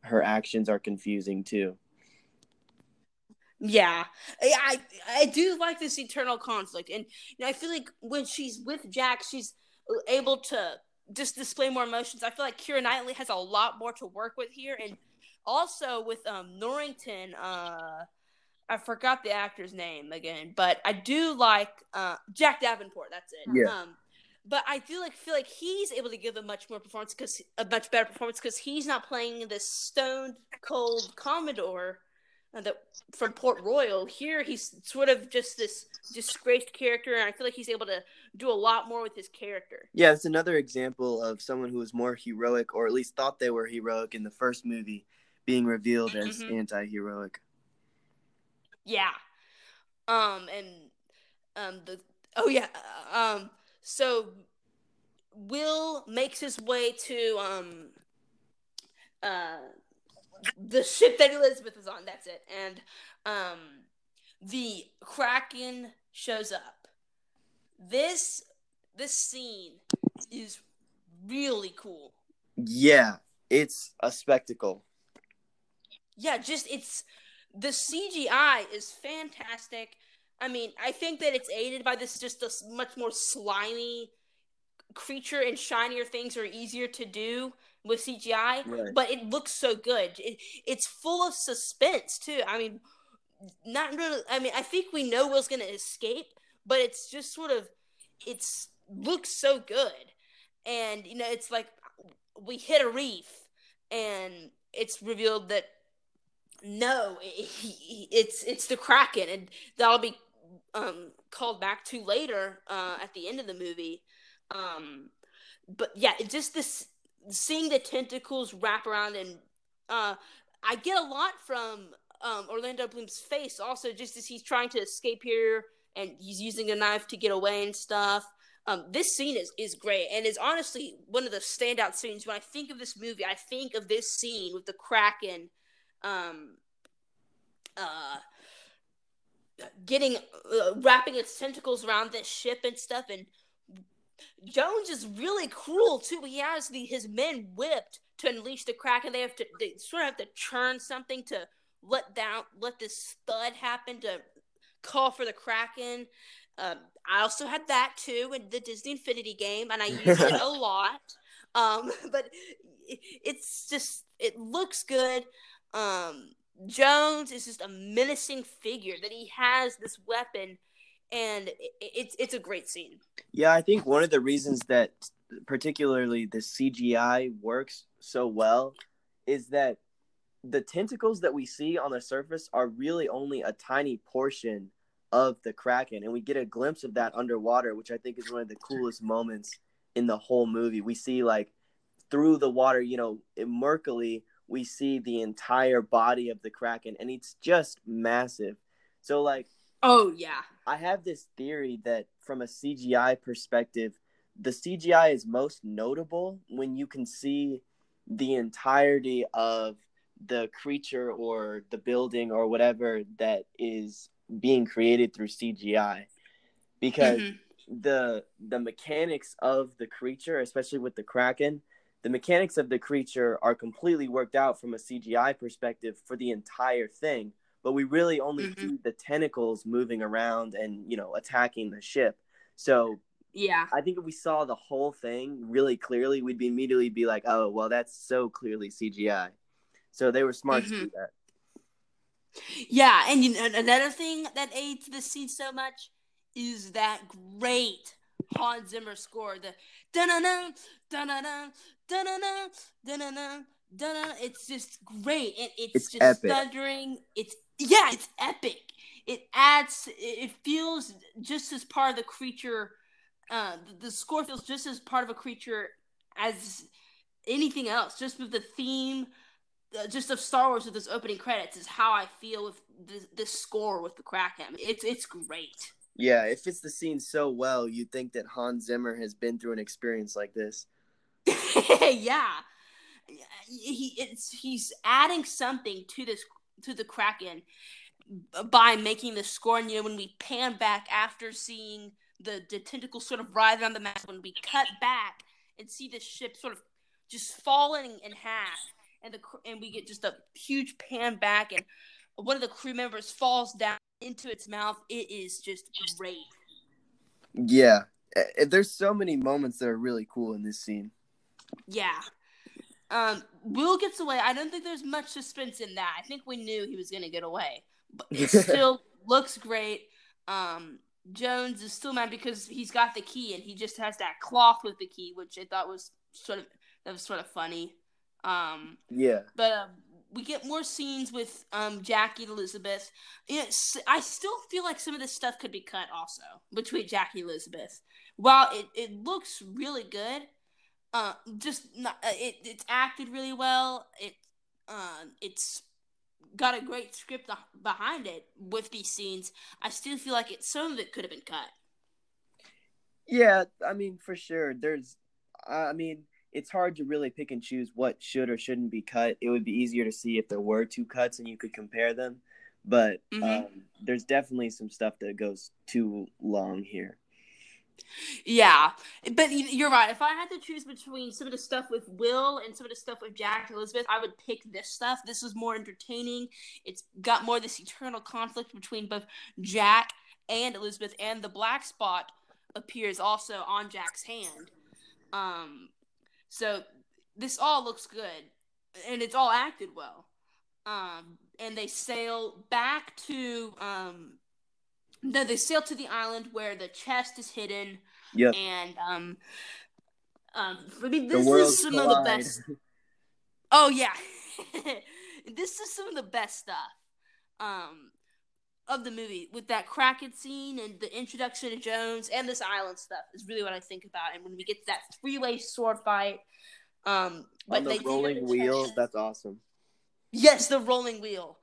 her actions are confusing too. Yeah, I I do like this eternal conflict, and you know, I feel like when she's with Jack, she's able to just display more emotions. I feel like Keira Knightley has a lot more to work with here, and also with um Norrington. Uh, I forgot the actor's name again, but I do like uh Jack Davenport. That's it. Yeah. Um, but I feel like feel like he's able to give a much more performance because a much better performance because he's not playing this stone cold Commodore uh, that from Port Royal. Here, he's sort of just this disgraced character, and I feel like he's able to do a lot more with his character. Yeah, it's another example of someone who was more heroic, or at least thought they were heroic in the first movie, being revealed as mm-hmm. anti-heroic. Yeah, um, and um, the oh yeah, uh, um, so Will makes his way to um, uh the ship that Elizabeth is on. That's it. And um, the Kraken shows up. This this scene is really cool. Yeah, it's a spectacle. Yeah, just it's the CGI is fantastic. I mean, I think that it's aided by this just a much more slimy creature and shinier things are easier to do with CGI, right. but it looks so good. It, it's full of suspense too. I mean, not really. I mean, I think we know Will's gonna escape, but it's just sort of it's looks so good, and you know, it's like we hit a reef, and it's revealed that no, it's it's the Kraken, and that'll be um, called back to later uh, at the end of the movie. Um, but yeah, just this seeing the tentacles wrap around, and uh, I get a lot from um, Orlando Bloom's face also, just as he's trying to escape here and he's using a knife to get away and stuff. Um, this scene is, is great and is honestly one of the standout scenes. When I think of this movie, I think of this scene with the Kraken um, uh, getting uh, wrapping its tentacles around this ship and stuff. And Jones is really cruel too. He has the his men whipped to unleash the Kraken. They have to they sort of have to churn something to let down let this thud happen to call for the Kraken. Um, I also had that too in the Disney Infinity game, and I use it a lot. Um, but it's just it looks good. Um, Jones is just a menacing figure that he has this weapon, and it's it's a great scene. Yeah, I think one of the reasons that particularly the CGI works so well is that the tentacles that we see on the surface are really only a tiny portion of the Kraken, and we get a glimpse of that underwater, which I think is one of the coolest moments in the whole movie. We see like through the water, you know, murkily, we see the entire body of the Kraken, and it's just massive. So, like, oh yeah, I have this theory that from a CGI perspective, the CGI is most notable when you can see the entirety of the creature or the building or whatever that is being created through CGI because mm-hmm. the the mechanics of the creature, especially with the Kraken, the mechanics of the creature are completely worked out from a CGI perspective for the entire thing, but we really only mm-hmm. see the tentacles moving around and, you know, attacking the ship. So, yeah. I think if we saw the whole thing really clearly, we'd be immediately be like, "Oh, well that's so clearly CGI." So they were smart mm-hmm. to do that. Yeah, and you know, another thing that aids the scene so much is that great Hans Zimmer score. The da na na da na na da na na da na na da-na. It's just great, and it's, it's just epic. thundering. It's yeah, it's epic. It adds. It feels just as part of the creature. Uh, the, the score feels just as part of a creature as anything else. Just with the theme uh, just of Star Wars with this opening credits is how I feel with this, this score with the Kraken. It's it's great. Yeah, it fits the scene so well. You'd think that Hans Zimmer has been through an experience like this. yeah, he he's adding something to this to the Kraken by making the score. And you know, when we pan back after seeing the, the tentacles sort of writhe on the mast, when we cut back and see the ship sort of just falling in half and the and we get just a huge pan back, and one of the crew members falls down into its mouth. It is just great. Yeah, there's so many moments that are really cool in this scene. Yeah. Um, Will gets away. I don't think there's much suspense in that. I think we knew he was going to get away, but it still looks great. Um, Jones is still mad because he's got the key and he just has that cloth with the key, which I thought was sort of that was sort of funny. Um, yeah. But uh, we get more scenes with um, Jackie and Elizabeth. It's, I still feel like some of this stuff could be cut also between Jackie and Elizabeth. While it, it looks really good, uh, just not, uh, it it's acted really well. It uh, it's got a great script behind it with these scenes. I still feel like it some of it could have been cut. Yeah, I mean for sure. There's, I mean, it's hard to really pick and choose what should or shouldn't be cut. It would be easier to see if there were two cuts and you could compare them. But mm-hmm. um, there's definitely some stuff that goes too long here. Yeah, but you're right. If I had to choose between some of the stuff with Will and some of the stuff with Jack and Elizabeth, I would pick this stuff. This is more entertaining. It's got more this eternal conflict between both Jack and Elizabeth, and the black spot appears also on Jack's hand. Um, so this all looks good, and it's all acted well. Um, and they sail back to um, no, they sail to the island where the chest is hidden. Yep. And um, um, I mean, this is some collide. of the best. Oh yeah, this is some of the best stuff um, of the movie with that Kraken scene and the introduction to Jones and this island stuff is really what I think about. And when we get to that three way sword fight, um, but On the they rolling wheel, that's awesome. Yes, the rolling wheel.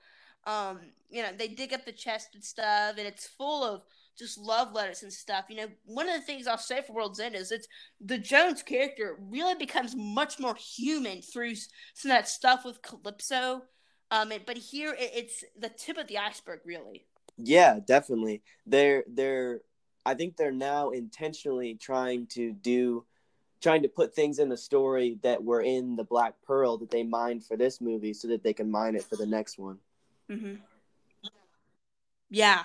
Um, you know, they dig up the chest and stuff, and it's full of just love letters and stuff. You know, one of the things I'll say for World's End is it's the Jones character really becomes much more human through some of that stuff with Calypso. Um, but here it, it's the tip of the iceberg, really. Yeah, definitely. They're they're I think they're now intentionally trying to do trying to put things in the story that were in the Black Pearl that they mined for this movie so that they can mine it for the next one. Mm-hmm. Yeah.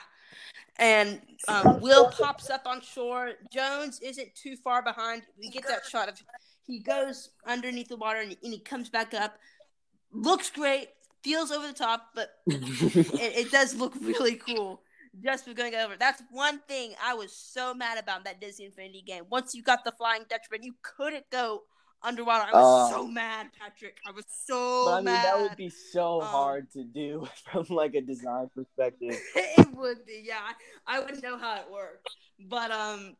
And um, Will pops up on shore. Jones isn't too far behind. We get that shot of he goes underneath the water and, and he comes back up. Looks great, feels over the top, but it, it, does look really cool. Just for going over. That's one thing I was so mad about that Disney Infinity game. Once you got the Flying Dutchman, you couldn't go underwater. I was uh, so mad, Patrick. I was so I mean, mad. That would be so um, hard to do from like a design perspective. it would be, yeah. I, I wouldn't know how it worked, but um,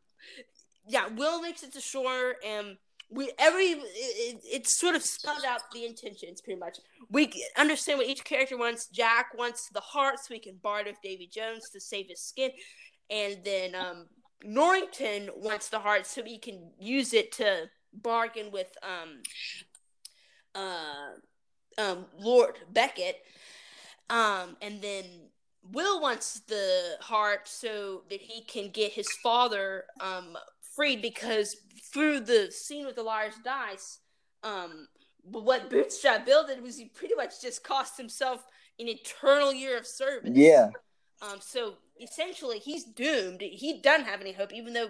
yeah. Will makes it to shore, and we every it, it sort of spelled out the intentions pretty much. We understand what each character wants. Jack wants the heart, so he can barter with Davy Jones to save his skin, and then um. Norrington wants the heart so he can use it to bargain with um uh um Lord Beckett. Um and then Will wants the heart so that he can get his father um freed because through the scene with the liar's dice, um what Bootstrap Bill did was he pretty much just cost himself an eternal year of service. Yeah. Um so essentially he's doomed. He doesn't have any hope, even though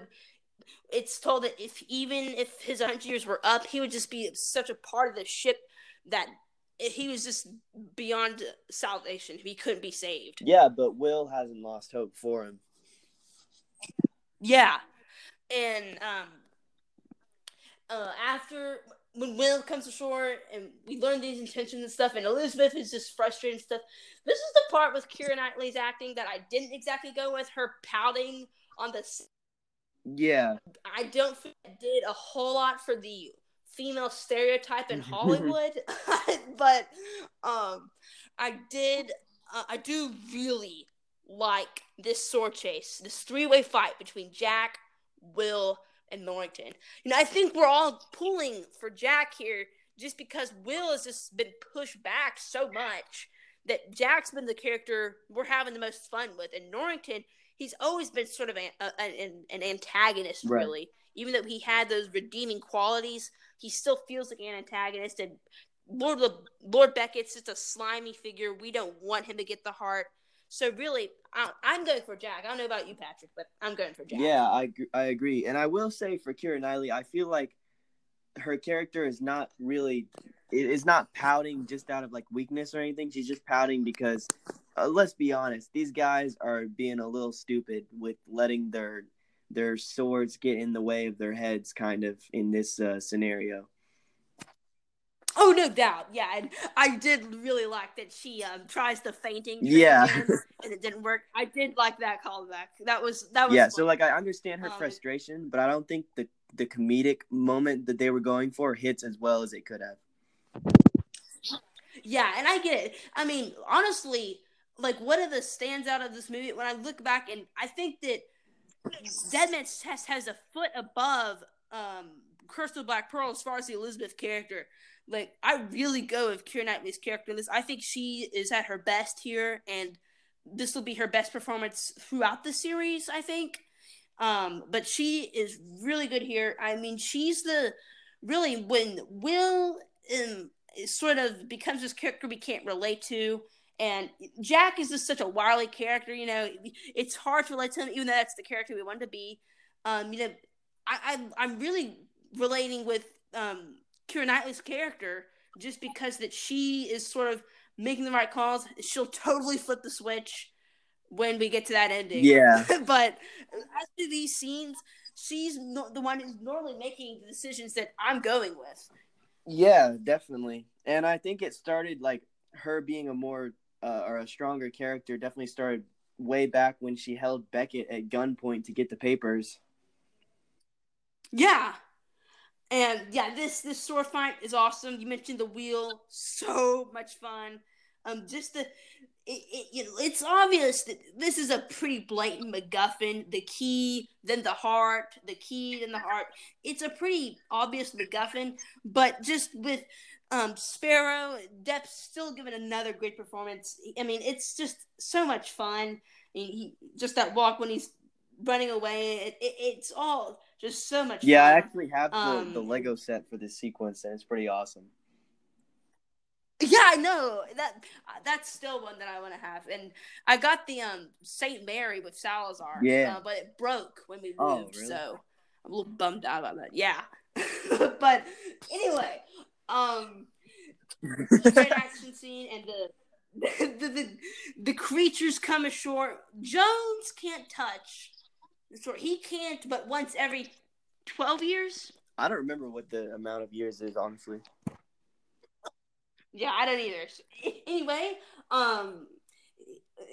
it's told that if even if his hundred years were up, he would just be such a part of the ship that he was just beyond salvation. He couldn't be saved. Yeah, but Will hasn't lost hope for him. Yeah, and um, uh, after when Will comes ashore and we learn these intentions and stuff, and Elizabeth is just frustrated and stuff. This is the part with Keira Knightley's acting that I didn't exactly go with her pouting on the yeah. I don't think it did a whole lot for the female stereotype in Hollywood, but um, I did. Uh, I do really like this sword chase, this three-way fight between Jack, Will, and Norrington. You know, I think we're all pulling for Jack here just because Will has just been pushed back so much that Jack's been the character we're having the most fun with, and Norrington he's always been sort of an, an, an antagonist, right. really. Even though he had those redeeming qualities, he still feels like an antagonist. And Lord Lord Beckett's just a slimy figure. We don't want him to get the heart. So really, I, am going for Jack. I don't know about you, Patrick, but I'm going for Jack. Yeah, I I agree, and I will say for Keira Knightley, I feel like her character is not really is not pouting just out of like weakness or anything. She's just pouting because uh, let's be honest, these guys are being a little stupid with letting their their swords get in the way of their heads, kind of in this uh, scenario. Oh no doubt, yeah, and I did really like that she um, tries the fainting. Yeah, and it didn't work. I did like that callback. That was that was. Yeah, so like I understand her um, frustration, but I don't think the the comedic moment that they were going for hits as well as it could have. Yeah, and I get it. I mean, honestly, like one of the stands out of this movie when I look back and I think that Dead Man's Chest has a foot above um Curse of the Black Pearl as far as the Elizabeth character. Like I really go with Keira Knightley's character this. I think she is at her best here and this will be her best performance throughout the series, I think. Um, but she is really good here. I mean, she's the really when Will um, sort of becomes this character we can't relate to and Jack is just such a wily character, you know. It's hard to relate to him, even though that's the character we want to be. Um, you know, I, I am really relating with um Keira Knightley's character just because that she is sort of making the right calls. She'll totally flip the switch when we get to that ending. Yeah. but as to these scenes, she's no, the one who's normally making the decisions that I'm going with. Yeah, definitely. And I think it started like her being a more uh, or a stronger character. Definitely started way back when she held Beckett at gunpoint to get the papers. Yeah. And yeah, this this sword fight is awesome. You mentioned the wheel, so much fun. Um, just the it, it, you know, it's obvious that this is a pretty blatant MacGuffin. The key, then the heart, the key, then the heart. It's a pretty obvious MacGuffin, but just with um, Sparrow, Depp's still giving another great performance. I mean, it's just so much fun. I mean, He, just that walk when he's running away. It, it, it's all just so much. Yeah, fun. I actually have the, Um, the Lego set for this sequence, and it's pretty awesome. Yeah, I know that. That's still one that I want to have, and I got the um Silent Mary with Salazar. Yeah. uh, but it broke when we moved, Oh, really? so I'm a little bummed out about that. Yeah, but anyway, um, great action scene and the the, the the creatures come ashore. Jones can't touch the shore. He can't, but once every twelve years. I don't remember what the amount of years is, honestly. Yeah, I don't either. So, anyway, um,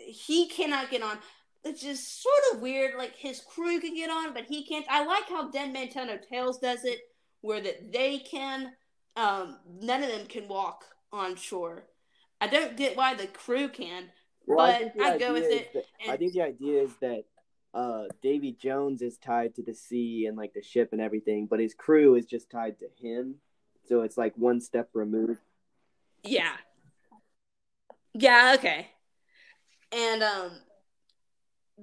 he cannot get on. It's just sort of weird. Like his crew can get on, but he can't. I like how Dead Man Tell No Tales does it, where that they can. Um, none of them can walk on shore. I don't get why the crew can. But think the I go with it, that- I think the idea is that uh, Davy Jones is tied to the sea and like the ship and everything, but his crew is just tied to him. So it's like one step removed. Yeah. Yeah, okay. And um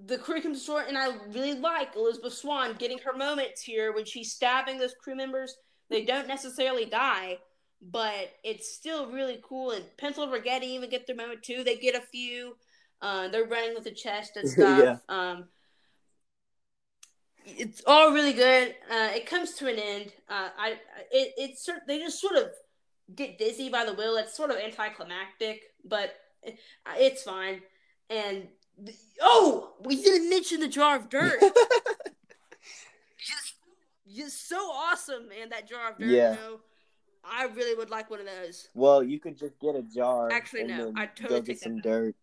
the crew comes short and I really like Elizabeth Swann getting her moments here when she's stabbing those crew members. They don't necessarily die, but it's still really cool. And Pintel Ragetti even get their moment too. They get a few. Uh, they're running with the chest and stuff. Yeah. Um it's all really good. Uh, it comes to an end. Uh, I it it's sort they just sort of get dizzy by the will. It's sort of anticlimactic, but it- it's fine. And th- oh, we didn't mention the jar of dirt. just, just so awesome, man. That jar of dirt. Yeah. You know? I really would like one of those. Well, you could just get a jar. Actually, no, I totally go get some dirt.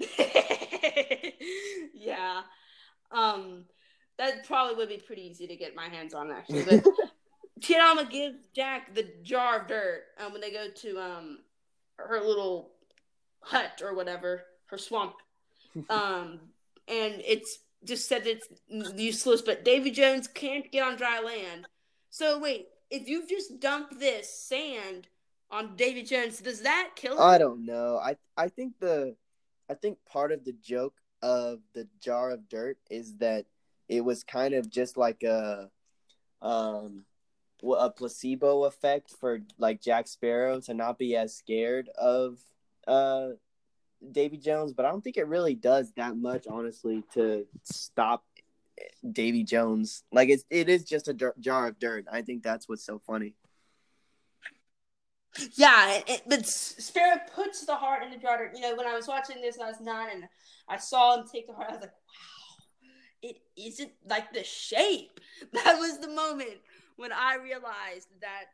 yeah. Um, that probably would be pretty easy to get my hands on, actually. But Tia Dalma gives Jack the jar of dirt um, when they go to um her little hut or whatever, her swamp. Um, and it's just said it's useless, but Davy Jones can't get on dry land. So wait, if you just dump this sand on Davy Jones, does that kill him? I don't know. I I think the I think part of the joke of the jar of dirt is that it was kind of just like a um a placebo effect for like Jack Sparrow to not be as scared of uh Davy Jones, but I don't think it really does that much honestly to stop Davy Jones. Like it's it is just a jar- of dirt. I think that's what's so funny. Yeah, it, but Sparrow puts the heart in the jar. You know, when I was watching this, I was nine, and I saw him take the heart. I was like, "Wow, it isn't like the shape." That was the moment when I realized that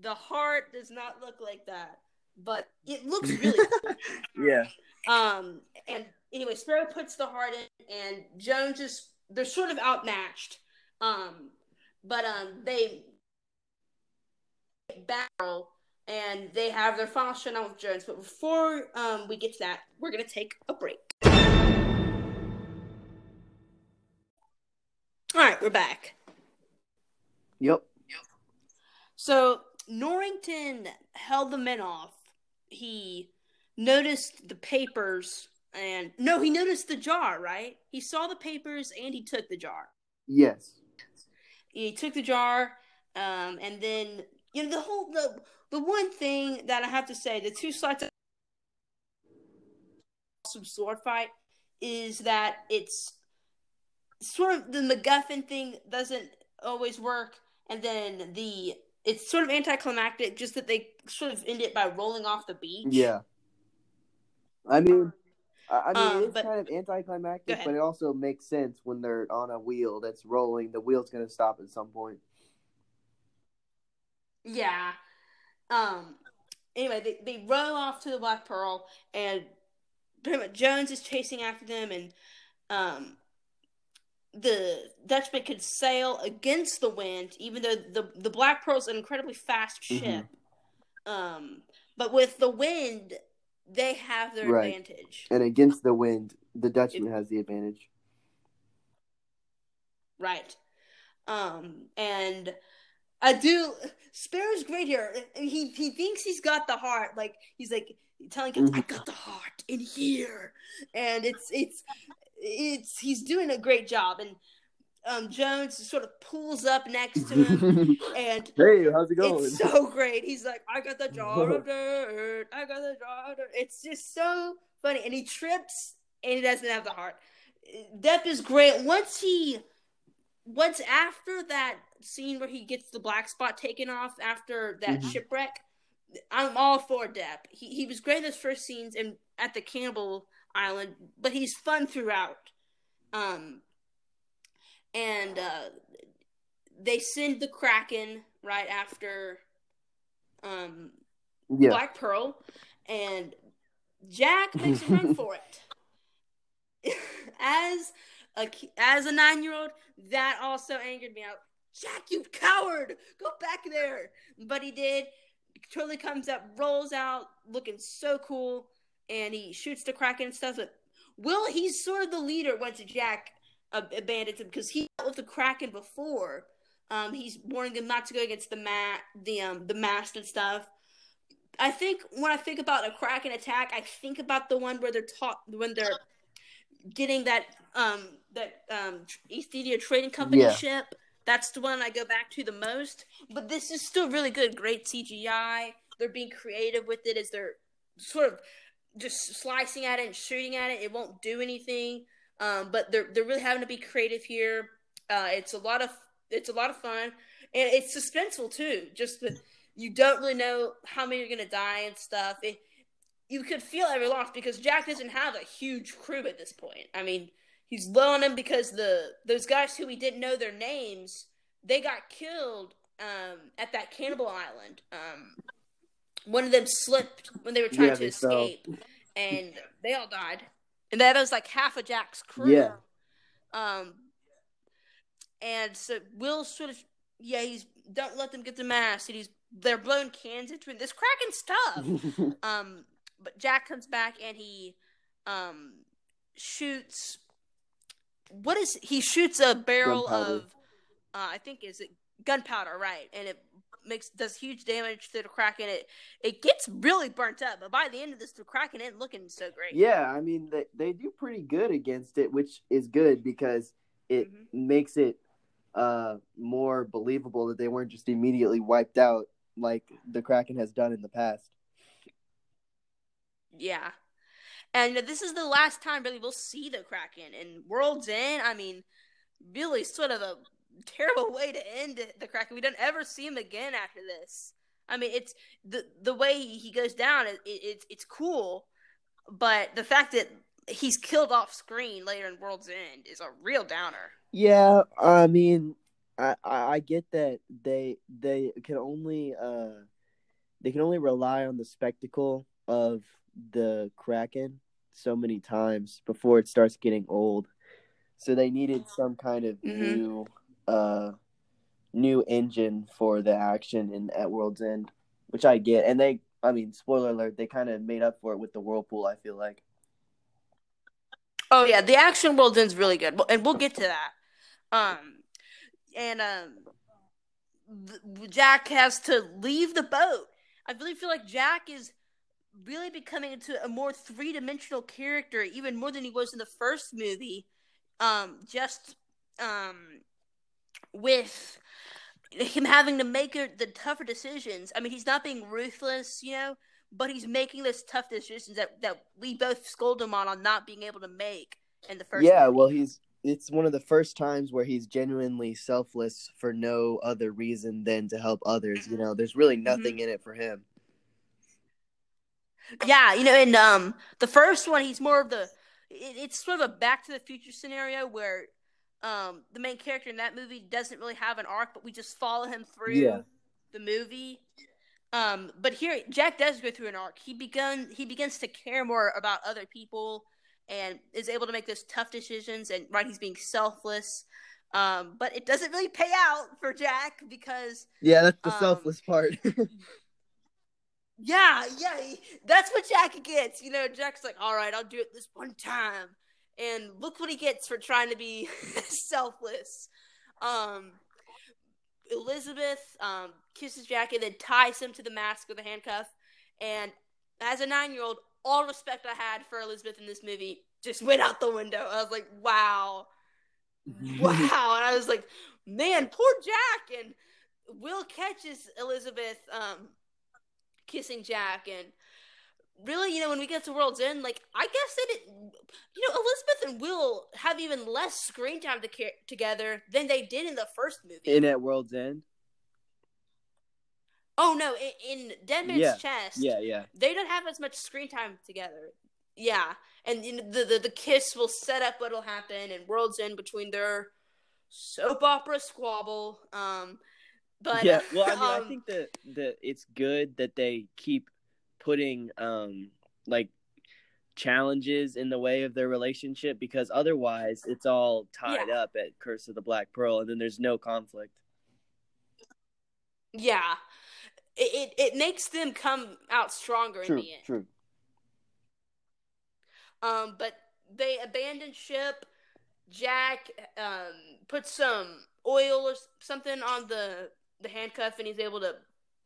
the heart does not look like that, but it looks really cool. Yeah. Um, and anyway, Sparrow puts the heart in, and Jones is they're sort of outmatched. Um, but um, they battle and they have their final showdown with Jones. But before um we get to that, we're gonna take a break. All right, we're back. Yep. So Norrington held the men off. He noticed the papers and no, he noticed the jar, right? He saw the papers and he took the jar. Yes. He took the jar, um, and then you know the whole the the one thing that I have to say, the two slides awesome sword fight is that it's sort of the MacGuffin thing doesn't always work, and then the it's sort of anticlimactic, just that they sort of end it by rolling off the beach. Yeah. I mean, I, mean, Um, it's but- kind of anticlimactic, but it also makes sense when they're on a wheel that's rolling. The wheel's going to stop at some point. Yeah. Um. Anyway, they they row off to the Black Pearl, and pretty much Jones is chasing after them, and um, the Dutchman could sail against the wind, even though the the Black Pearl is an incredibly fast Mm-hmm. ship. Um, but with the wind, they have their Right. advantage. And against the wind, the Dutchman has the advantage. Right. Um, and I do. Sparrow's great here. He he thinks he's got the heart. Like he's like telling kids, "I got the heart in here," and it's it's it's he's doing a great job. And um, Jones sort of pulls up next to him, and hey, how's it going? it's so great. He's like, I got the jar of dirt. I got the jar of dirt. It's just so funny. And he trips and he doesn't have the heart. Depp is great. Once he, once after that scene where he gets the black spot taken off after that Mhm. shipwreck, I'm all for Depp. He, he was great in those first scenes and at the Cannibal Island, but he's fun throughout. Um, and uh, they send the Kraken right after um, yeah. Black Pearl, and Jack makes a run for it. as a as a nine year old, that also angered me out. Jack, you coward! Go back there. But he did. Totally comes up, rolls out, looking so cool, and he shoots the Kraken and stuff. But Will, he's sort of the leader once Jack uh, abandons him because he dealt with the Kraken before. Um, he's warning them not to go against the mat, the um, the mast and stuff. I think when I think about a Kraken attack, I think about the one where they're taught when they're getting that um that um East India Trading Company Yeah. ship. That's the one I go back to the most. But this is still really good. Great CGI. They're being creative with it as they're sort of just slicing at it and shooting at it. It won't do anything. Um, but they're they're really having to be creative here. Uh, it's a lot of it's a lot of fun and it's suspenseful too. Just that you don't really know how many are gonna die and stuff. It, you could feel every loss because Jack doesn't have a huge crew at this point. I mean, he's low on them because the those guys who we didn't know their names they got killed um, at that cannibal island. Um, one of them slipped when they were trying Yeah, to they fell. escape, and they all died. And that was like half of Jack's crew. Yeah. Um, and so Will sort of, yeah, he's don't let them get the mask, and he's they're blowing cans into it. This cracking stuff. Um, but Jack comes back and he um shoots. What is he shoots a barrel Gunpowder. of? Uh, I think is it gunpowder, right? And it makes does huge damage to the Kraken. It it gets really burnt up, but by the end of this, the Kraken ain't looking so great. yeah, I mean they they do pretty good against it, which is good because it Mhm. makes it uh more believable that they weren't just immediately wiped out like the Kraken has done in the past. Yeah. And this is the last time really we'll see the Kraken. And World's End, I mean, really sort of a terrible way to end the Kraken. We don't ever see him again after this. I mean, it's the the way he, goes down. It, it, it's it's cool, but the fact that he's killed off screen later in World's End is a real downer. Yeah, I mean, I, I get that they they can only uh they can only rely on the spectacle of the Kraken so many times before it starts getting old. So they needed some kind of Mhm. new uh new engine for the action in at World's End, which I get. And they I mean, spoiler alert, they kind of made up for it with the whirlpool, I feel like. Oh yeah, the action World's End's really good, and we'll get to that. Um, and um, Jack has to leave the boat. I really feel like Jack is really becoming into a more three dimensional character, even more than he was in the first movie. Um, just um, with him having to make the tougher decisions. I mean, he's not being ruthless, you know, but he's making those tough decisions that that we both scold him on on not being able to make in the first. yeah, movie. well, he's it's one of the first times where he's genuinely selfless for no other reason than to help others. You know, there's really nothing in it for him. Yeah, you know, and um, the first one, he's more of the. It, it's sort of a Back to the Future scenario where, um, the main character in that movie doesn't really have an arc, but we just follow him through. Yeah. the movie. Um, but here Jack does go through an arc. He begun he begins to care more about other people and is able to make those tough decisions and right he's being selfless. Um, but it doesn't really pay out for Jack because Yeah, that's the Um, selfless part. Yeah, yeah, he- that's what Jack gets. You know, Jack's like, all right, I'll do it this one time, and look what he gets for trying to be selfless. Um, Elizabeth um, kisses Jack and then ties him to the mask with a handcuff. And as a nine-year-old, all respect I had for Elizabeth in this movie just went out the window. I was like, wow, wow, and I was like, man, poor Jack. And Will catches Elizabeth um, kissing Jack, and really, you know, when we get to World's End, like I guess that it, you know, Elizabeth and Will have even less screen time to care- together than they did in the first movie. In at World's End. oh no, in, in Dead Man's Yeah, Chest, Yeah, yeah. they don't have as much screen time together. Yeah, and you know, the, the the kiss will set up what'll happen in World's End between their soap opera squabble. Um, but yeah. Well, I mean, I um, think that that it's good that they keep putting um like challenges in the way of their relationship because otherwise it's all tied Yeah. up at Curse of the Black Pearl and then there's no conflict. yeah, it, it it makes them come out stronger in the end. true. Um, but they abandon ship. Jack um puts some oil or something on the the handcuff, and he's able to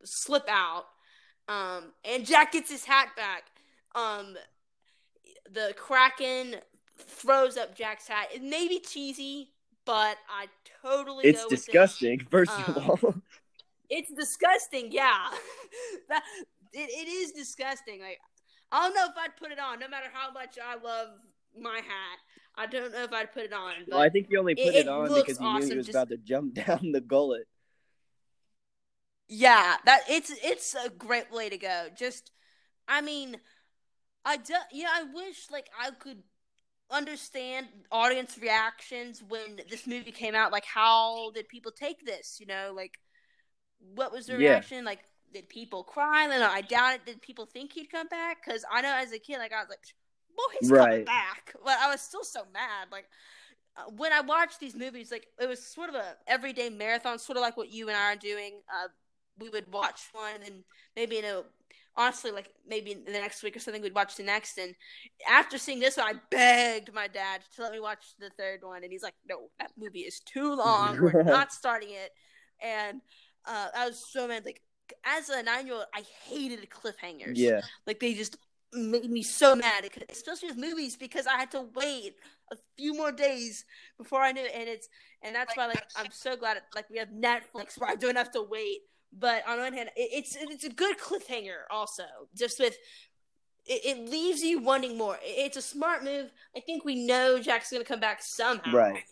slip out. Um, and Jack gets his hat back. Um, the Kraken throws up Jack's hat. It may be cheesy, but I totally It's with it. disgusting, first of Um, all. It's disgusting, yeah. that it, it is disgusting. Like I don't know if I'd put it on, no matter how much I love my hat. I don't know if I'd put it on. But well, I think you only put it- it, on because you knew he was just- about to jump down the gullet. Yeah, that it's it's a great way to go. Just, I mean, I do, yeah, I wish like I could understand audience reactions when this movie came out. Like, how did people take this? You know, like what was the Yeah. reaction? Like, did people cry? No, I doubt it. Did people think he'd come back? Because I know as a kid, like I was like, "Boy, he's coming Right. back," but I was still so mad. Like uh, when I watched these movies, like it was sort of a everyday marathon, sort of like what you and I are doing. Uh, we would watch one, and maybe in a honestly, like maybe the next week or something, we'd watch the next. And after seeing this one, I begged my dad to let me watch the third one, and he's like, "No, that movie is too long. We're not starting it." And uh, I was so mad. Like as a nine-year-old, I hated cliffhangers. Yeah. Like they just made me so mad, especially with movies because I had to wait a few more days before I knew it. And it's and that's why like I'm so glad like we have Netflix where I don't have to wait. But on one hand, it, it's it's a good cliffhanger also, just with. It, it leaves you wanting more. It- It's a smart move. I think we know Jack's going to come back somehow. Right.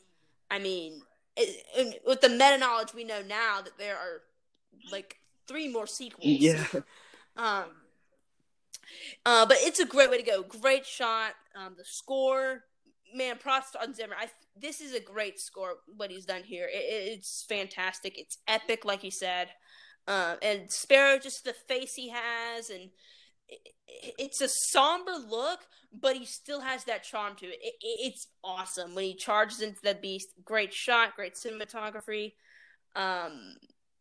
I mean, it, with the meta knowledge we know now that there are like three more sequels. Yeah. Um, uh, but it's a great way to go. Great shot. Um, the score, man, props on Zimmer. I this is a great score. What he's done here, it, it- it's fantastic. It's epic, like you said. Um, and Sparrow, just the face he has, and it, it- it's a somber look, but he still has that charm to it. It, it. It's awesome when he charges into the beast. Great shot, great cinematography. Um,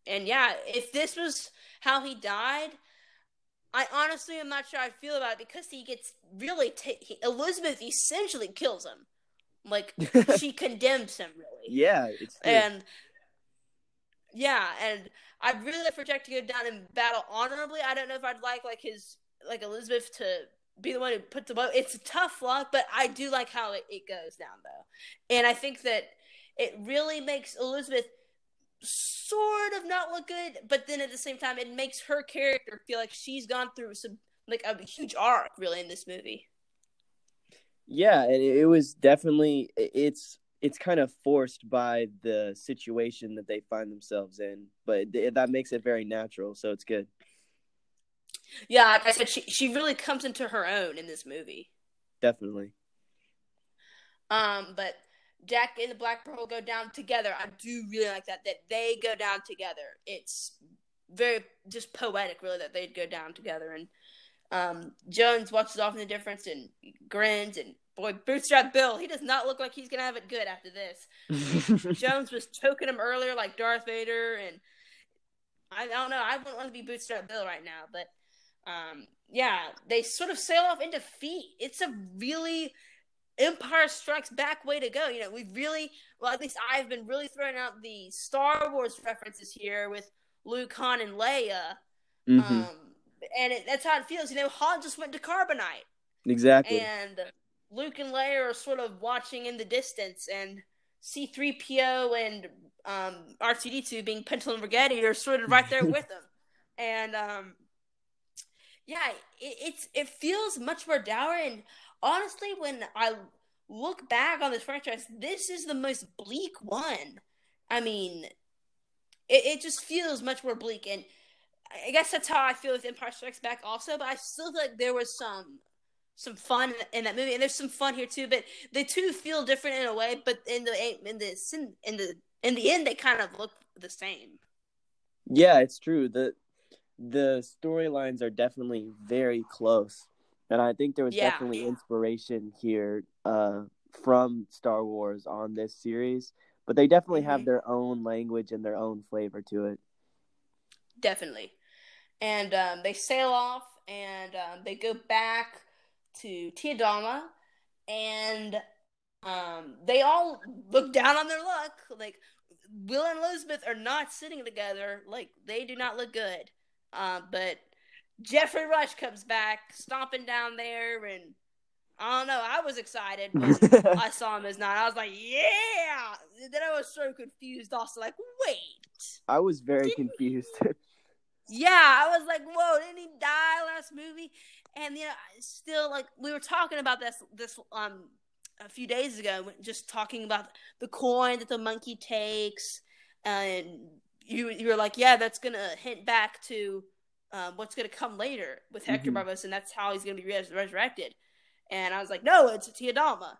and yeah, if this was how he died, I honestly am not sure I feel about it because he gets really ta he, Elizabeth essentially kills him, like she condemns him really, yeah, it's and yeah, and I'd really like for Jack to go down in battle honorably. I don't know if I'd like like his like Elizabeth to be the one who puts the bow. It's a tough luck, but I do like how it, it goes down though, and I think that it really makes Elizabeth sort of not look good, but then at the same time, it makes her character feel like she's gone through some like a huge arc really in this movie. Yeah, and it was definitely it's it's kind of forced by the situation that they find themselves in, but th- that makes it very natural, so it's good. Yeah, like I said, she she really comes into her own in this movie. Definitely. Um, but Jack and the Black Pearl go down together. I do really like that that they go down together. It's very just poetic, really, that they'd go down together. And um, Jones watches off in the difference and grins. And boy, Bootstrap Bill, he does not look like he's gonna have it good after this. Jones was choking him earlier, like Darth Vader, and I, I don't know. I wouldn't want to be Bootstrap Bill right now, but um, yeah, they sort of sail off in defeat. It's a really Empire Strikes Back way to go. You know, we've really, well, at least I've been really throwing out the Star Wars references here with Luke, Han, and Leia. Mm-hmm. Um, and it, that's how it feels. You know, Han just went to Carbonite. Exactly. And Luke and Leia are sort of watching in the distance, and C3PO and um, R2D2 being Pintel and Ragetti are sort of right there with them. And um, yeah, it, it's it feels much more dour. And honestly, when I look back on this franchise, this is the most bleak one. I mean, it, it just feels much more bleak. And I guess that's how I feel with Empire Strikes Back also. But I still feel like there was some some fun in that movie, and there's some fun here too. But the two feel different in a way. But in the in the in the in the end, they kind of look the same. Yeah, it's true. the The storylines are definitely very close, and I think there was yeah. definitely inspiration here uh, from Star Wars on this series. But they definitely mm-hmm. have their own language and their own flavor to it. Definitely, and um, they sail off, and um, they go back to Tia Dalma, and um, they all look down on their luck. Like Will and Elizabeth are not sitting together. Like they do not look good. Uh, but Geoffrey Rush comes back, stomping down there, and I don't know. I was excited when I saw him as not. I was like, yeah. And then I was so confused. Also, like, wait. I was very confused. yeah, I was like, whoa, didn't he die last movie? And you know, still like we were talking about this this um a few days ago, just talking about the coin that the monkey takes, and you you were like, yeah, that's gonna hint back to um, what's gonna come later with Hector mm-hmm. And that's how he's gonna be res- resurrected. And I was like, no, it's a Tia Dalma.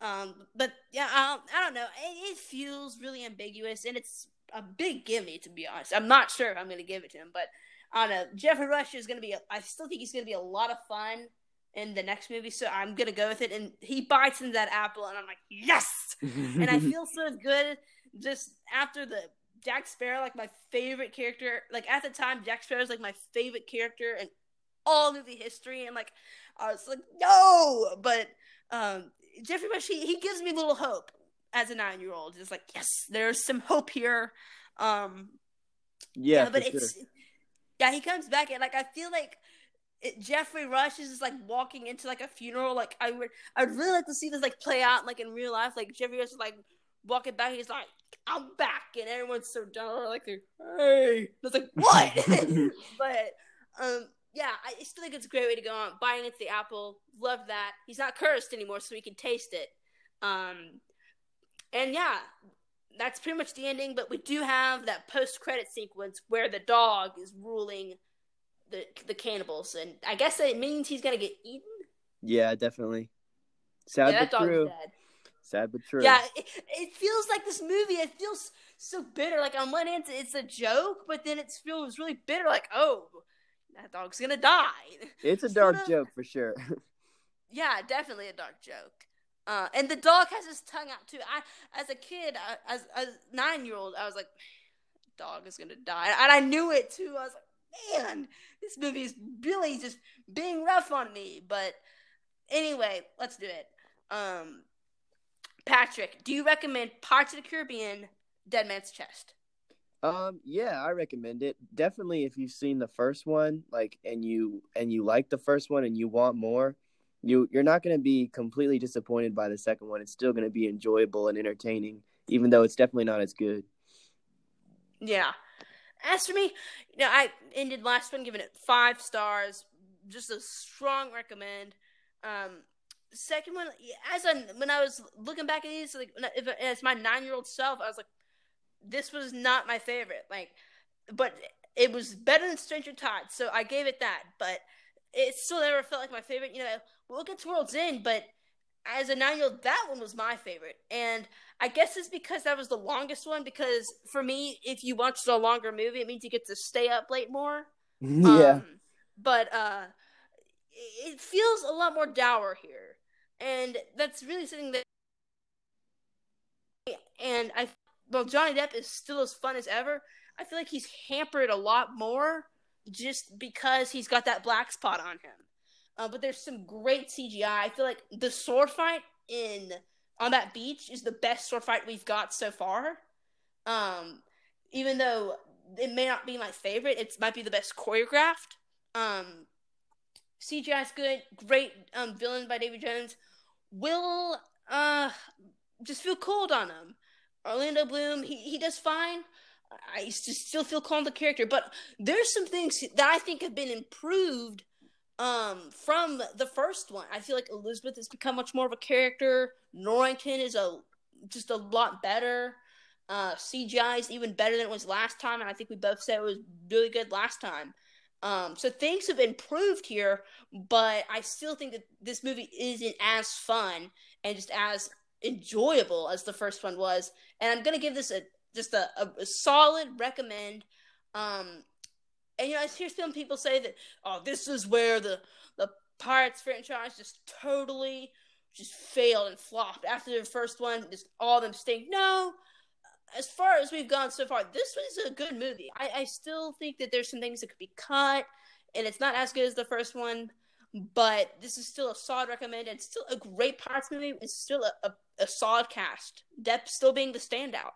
Um, but yeah, I don't, I don't know. It, it, feels really ambiguous, and it's a big gimme to be honest. I'm not sure if I'm gonna give it to him, but I don't know. Geoffrey Rush is gonna be. A, I still think he's gonna be a lot of fun in the next movie, so I'm gonna go with it. And he bites into that apple, and I'm like, yes! and I feel so good just after the Jack Sparrow, like my favorite character. Like at the time, Jack Sparrow is like my favorite character in all movie history, and like I was like, no, but um, Geoffrey Rush, he, he gives me a little hope as a nine year old. It's like, yes, there's some hope here. Um, yeah, yeah but it's sure. Yeah, he comes back and like I feel like it, Geoffrey Rush is just like walking into like a funeral. Like I would, I'd really like to see this like play out like in real life. Like Geoffrey Rush is like walking back. He's like, "I'm back," and everyone's so down. Like, "Hey!" It's like, "What?" but um, yeah, I still think it's a great way to go on. Buying into the apple, love that. He's not cursed anymore, so he can taste it. Um, and yeah, that's pretty much the ending. But we do have that post-credit sequence where the dog is ruling the the cannibals, and I guess it means he's gonna get eaten. Yeah, definitely. Sad yeah, but true. Dead. Sad but true. Yeah, it, it, feels like this movie. It feels so bitter. Like on one hand, it's a joke, but then it feels really bitter. Like, oh, that dog's gonna die. It's a dark joke for sure. yeah, definitely a dark joke. Uh, and the dog has his tongue out too. I, as a kid, I, as a nine year old, I was like, dog is gonna die, and I knew it too. I was like, man, this movie is really just being rough on me. But anyway, let's do it. Um, Patrick, do you recommend Pirates of the Caribbean, Dead Man's Chest? Um, yeah, I recommend it. Definitely if you've seen the first one, like and you and you like the first one and you want more, you you're not gonna be completely disappointed by the second one. It's still gonna be enjoyable and entertaining, even though it's definitely not as good. Yeah. As for me, you know, I ended last one giving it five stars. Just a strong recommend. Um, second one, as I when I was looking back at these, like if, as my nine year old self, I was like, this was not my favorite. Like, but it was better than Stranger Tides, so I gave it that. But it still never felt like my favorite. You know, we'll get to World's End, but as a nine year old, that one was my favorite. And I guess it's because that was the longest one. Because for me, if you watch a longer movie, it means you get to stay up late more. yeah. Um, but uh, it feels a lot more dour here, and that's really something that. And I, well, Johnny Depp is still as fun as ever. I feel like he's hampered a lot more just because he's got that black spot on him. Uh, but there's some great CGI. I feel like the sword fight in on that beach is the best sword fight we've got so far. Um, even though it may not be my favorite, it might be the best choreographed. Um, CGI is good. Great um, villain by Davy Jones. Will uh just feel cold on him. Orlando Bloom, he, he does fine. I just still feel cold on the character, but there's some things that I think have been improved um from the first one. I feel like Elizabeth has become much more of a character. Norrington is a just a lot better. Uh CGI is even better than it was last time, and I think we both said it was really good last time. Um, so things have improved here, but I still think that this movie isn't as fun and just as enjoyable as the first one was. And I'm gonna give this a just a, a, a solid recommend. Um, and you know, I hear some people say that, oh, this is where the the Pirates franchise just totally just failed and flopped after the first one. Just all them stink. No, as far as we've gone so far, this was a good movie. I, I still think that there's some things that could be cut, and it's not as good as the first one. But this is still a solid recommend. It's still a great Pirates movie. It's still a, a, a solid cast. Depp still being the standout.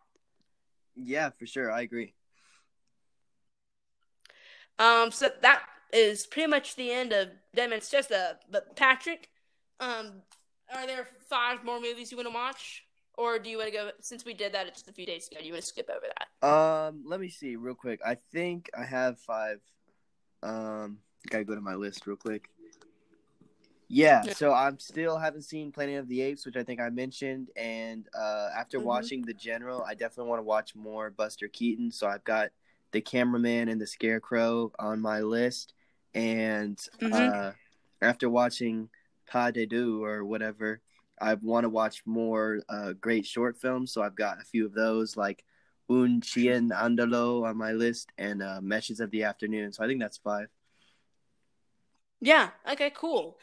Yeah, for sure. I agree. Um, so that is pretty much the end of them. It's just a but Patrick, um, are there five more movies you want to watch, or do you want to go? Since we did that just a few days ago, do you want to skip over that? Um, let me see real quick. I think I have five. Um, gotta go to my list real quick. Yeah, so I'm still haven't seen Planet of the Apes, which I think I mentioned, and uh, after Mhm. watching The General, I definitely want to watch more Buster Keaton. So I've got The Cameraman and The Scarecrow on my list, and Mhm. uh, after watching Pas de Deux or whatever, I want to watch more uh, great short films. So I've got a few of those, like Un Chien Andalou on my list, and uh, Meshes of the Afternoon. So I think that's five. Yeah. Okay. Cool.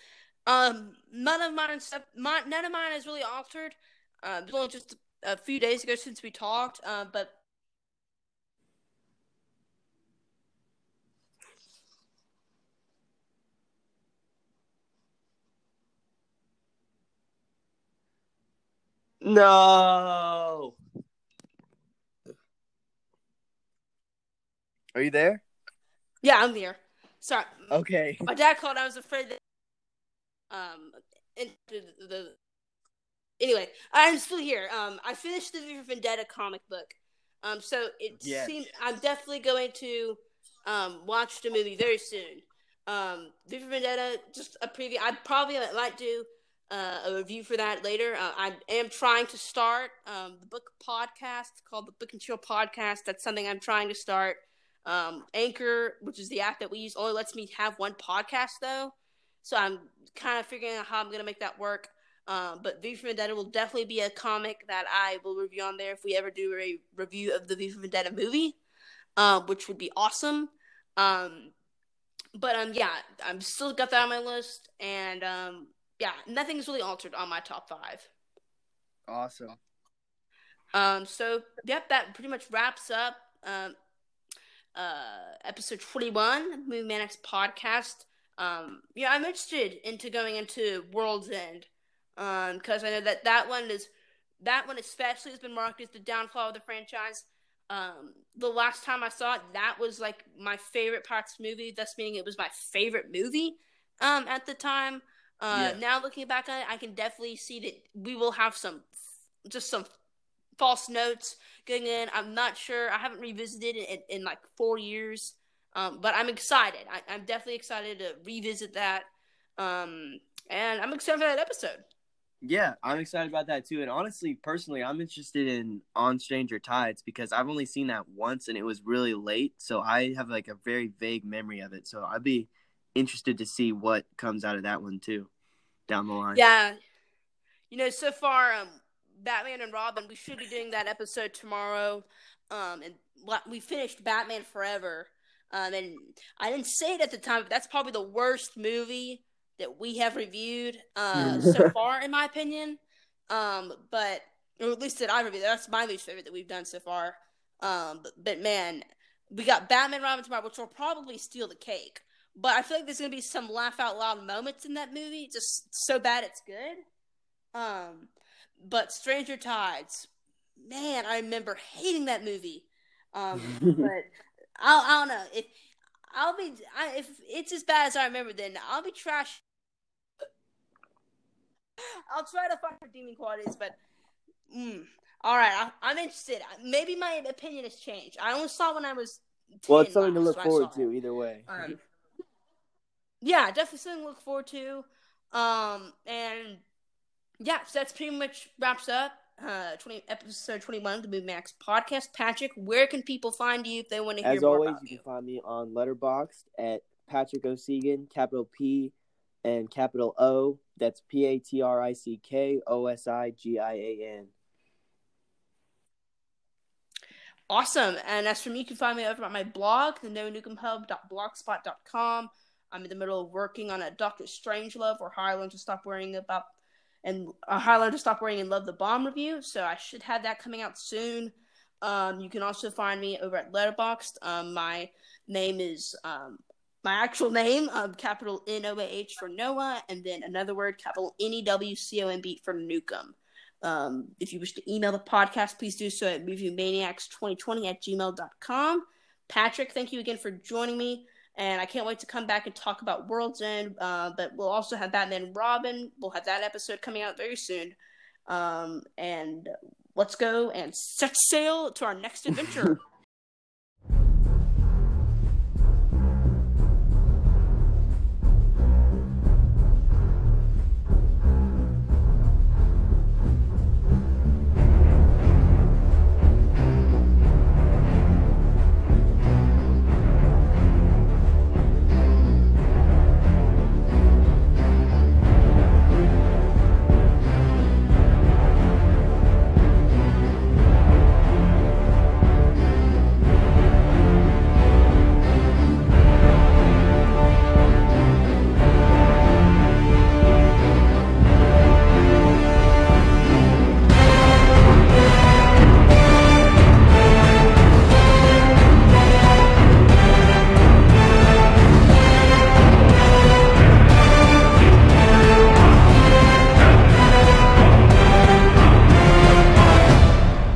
Um, none of mine. My, none of mine is really altered. Uh, only just a few days ago since we talked. Uh, but No. Are you there? yeah, I'm here. Sorry, Okay. my dad called. I was afraid that um, and the, the anyway, I'm still here. Um, I finished the V for Vendetta comic book. Um, so it Yes. seems I'm definitely going to um watch the movie very soon. Um, V for Vendetta, just a preview. I probably might do uh, a review for that later. Uh, I am trying to start um the book podcast called the Book and Chill podcast. That's something I'm trying to start. Um, Anchor, which is the app that we use, only lets me have one podcast though. So I'm kind of figuring out how I'm gonna make that work. Um, but V for Vendetta will definitely be a comic that I will review on there if we ever do a review of the V for Vendetta movie, um, which would be awesome. Um, but um, yeah, I'm still got that on my list, and um, yeah, nothing's really altered on my top five. Awesome. Um, so yep, that pretty much wraps up um, uh, episode twenty one, Movie Maniacs podcast. Um, yeah, I'm interested into going into World's End, um, because I know that that one is that one especially has been marked as the downfall of the franchise. Um, the last time I saw it, that was like my favorite Pirates movie. Thus, meaning it was my favorite movie. Um, at the time. Uh, Yeah. now looking back on it, I can definitely see that we will have some, just some false notes going in. I'm not sure. I haven't revisited it in, in like four years. Um, but I'm excited. I, I'm definitely excited to revisit that. Um, and I'm excited for that episode. Yeah, I'm excited about that too. And honestly, personally, I'm interested in On Stranger Tides because I've only seen that once and it was really late. So I have like a very vague memory of it. So I'd be interested to see what comes out of that one too down the line. Yeah. You know, so far, um, Batman and Robin. We should be doing that episode tomorrow. Um, and we finished Batman Forever. Um, and I didn't say it at the time, but that's probably the worst movie that we have reviewed uh, so far, in my opinion. Um, but or at least that I reviewed. That's my least favorite that we've done so far. Um, but, but man, we got Batman Robin tomorrow, which will probably steal the cake. But I feel like there's gonna be some laugh out loud moments in that movie, just so bad it's good. Um, but Stranger Tides, man, I remember hating that movie. Um, but I, I don't know if I'll be I, if it's as bad as I remember. Then I'll be trash. I'll try to find redeeming qualities, but mm, all right, I, am interested. Maybe my opinion has changed. I only saw when I was. well, it's something to look forward to either way. Um, yeah, definitely something to look forward to. Um, and yeah, so that's pretty much wraps up uh 20 episode 21 of the Movie Max podcast. Patrick, where can people find you if they want to hear As more always, about you, you can find me on Letterboxd at Patrick Osigian, capital P and capital O. That's P A T R I C K O S I G I A N. Awesome. And as for me, you can find me over at my blog, the no. I'm in the middle of working on a Doctor Strangelove or how I learned to stop worrying about and uh, how I learned to stop worrying and love the bomb review. So I should have that coming out soon. Um, you can also find me over at Letterboxd. Um, my name is um, my actual name, um, capital N O A H for Noah, and then another word, capital N E W C O M B for Newcomb. Um, if you wish to email the podcast, please do so at moviemaniacs2020 at gmail.com. Patrick, thank you again for joining me. And I can't wait to come back and talk about World's End. Uh, but we'll also have Batman Robin. We'll have that episode coming out very soon. Um, and let's go and set sail to our next adventure.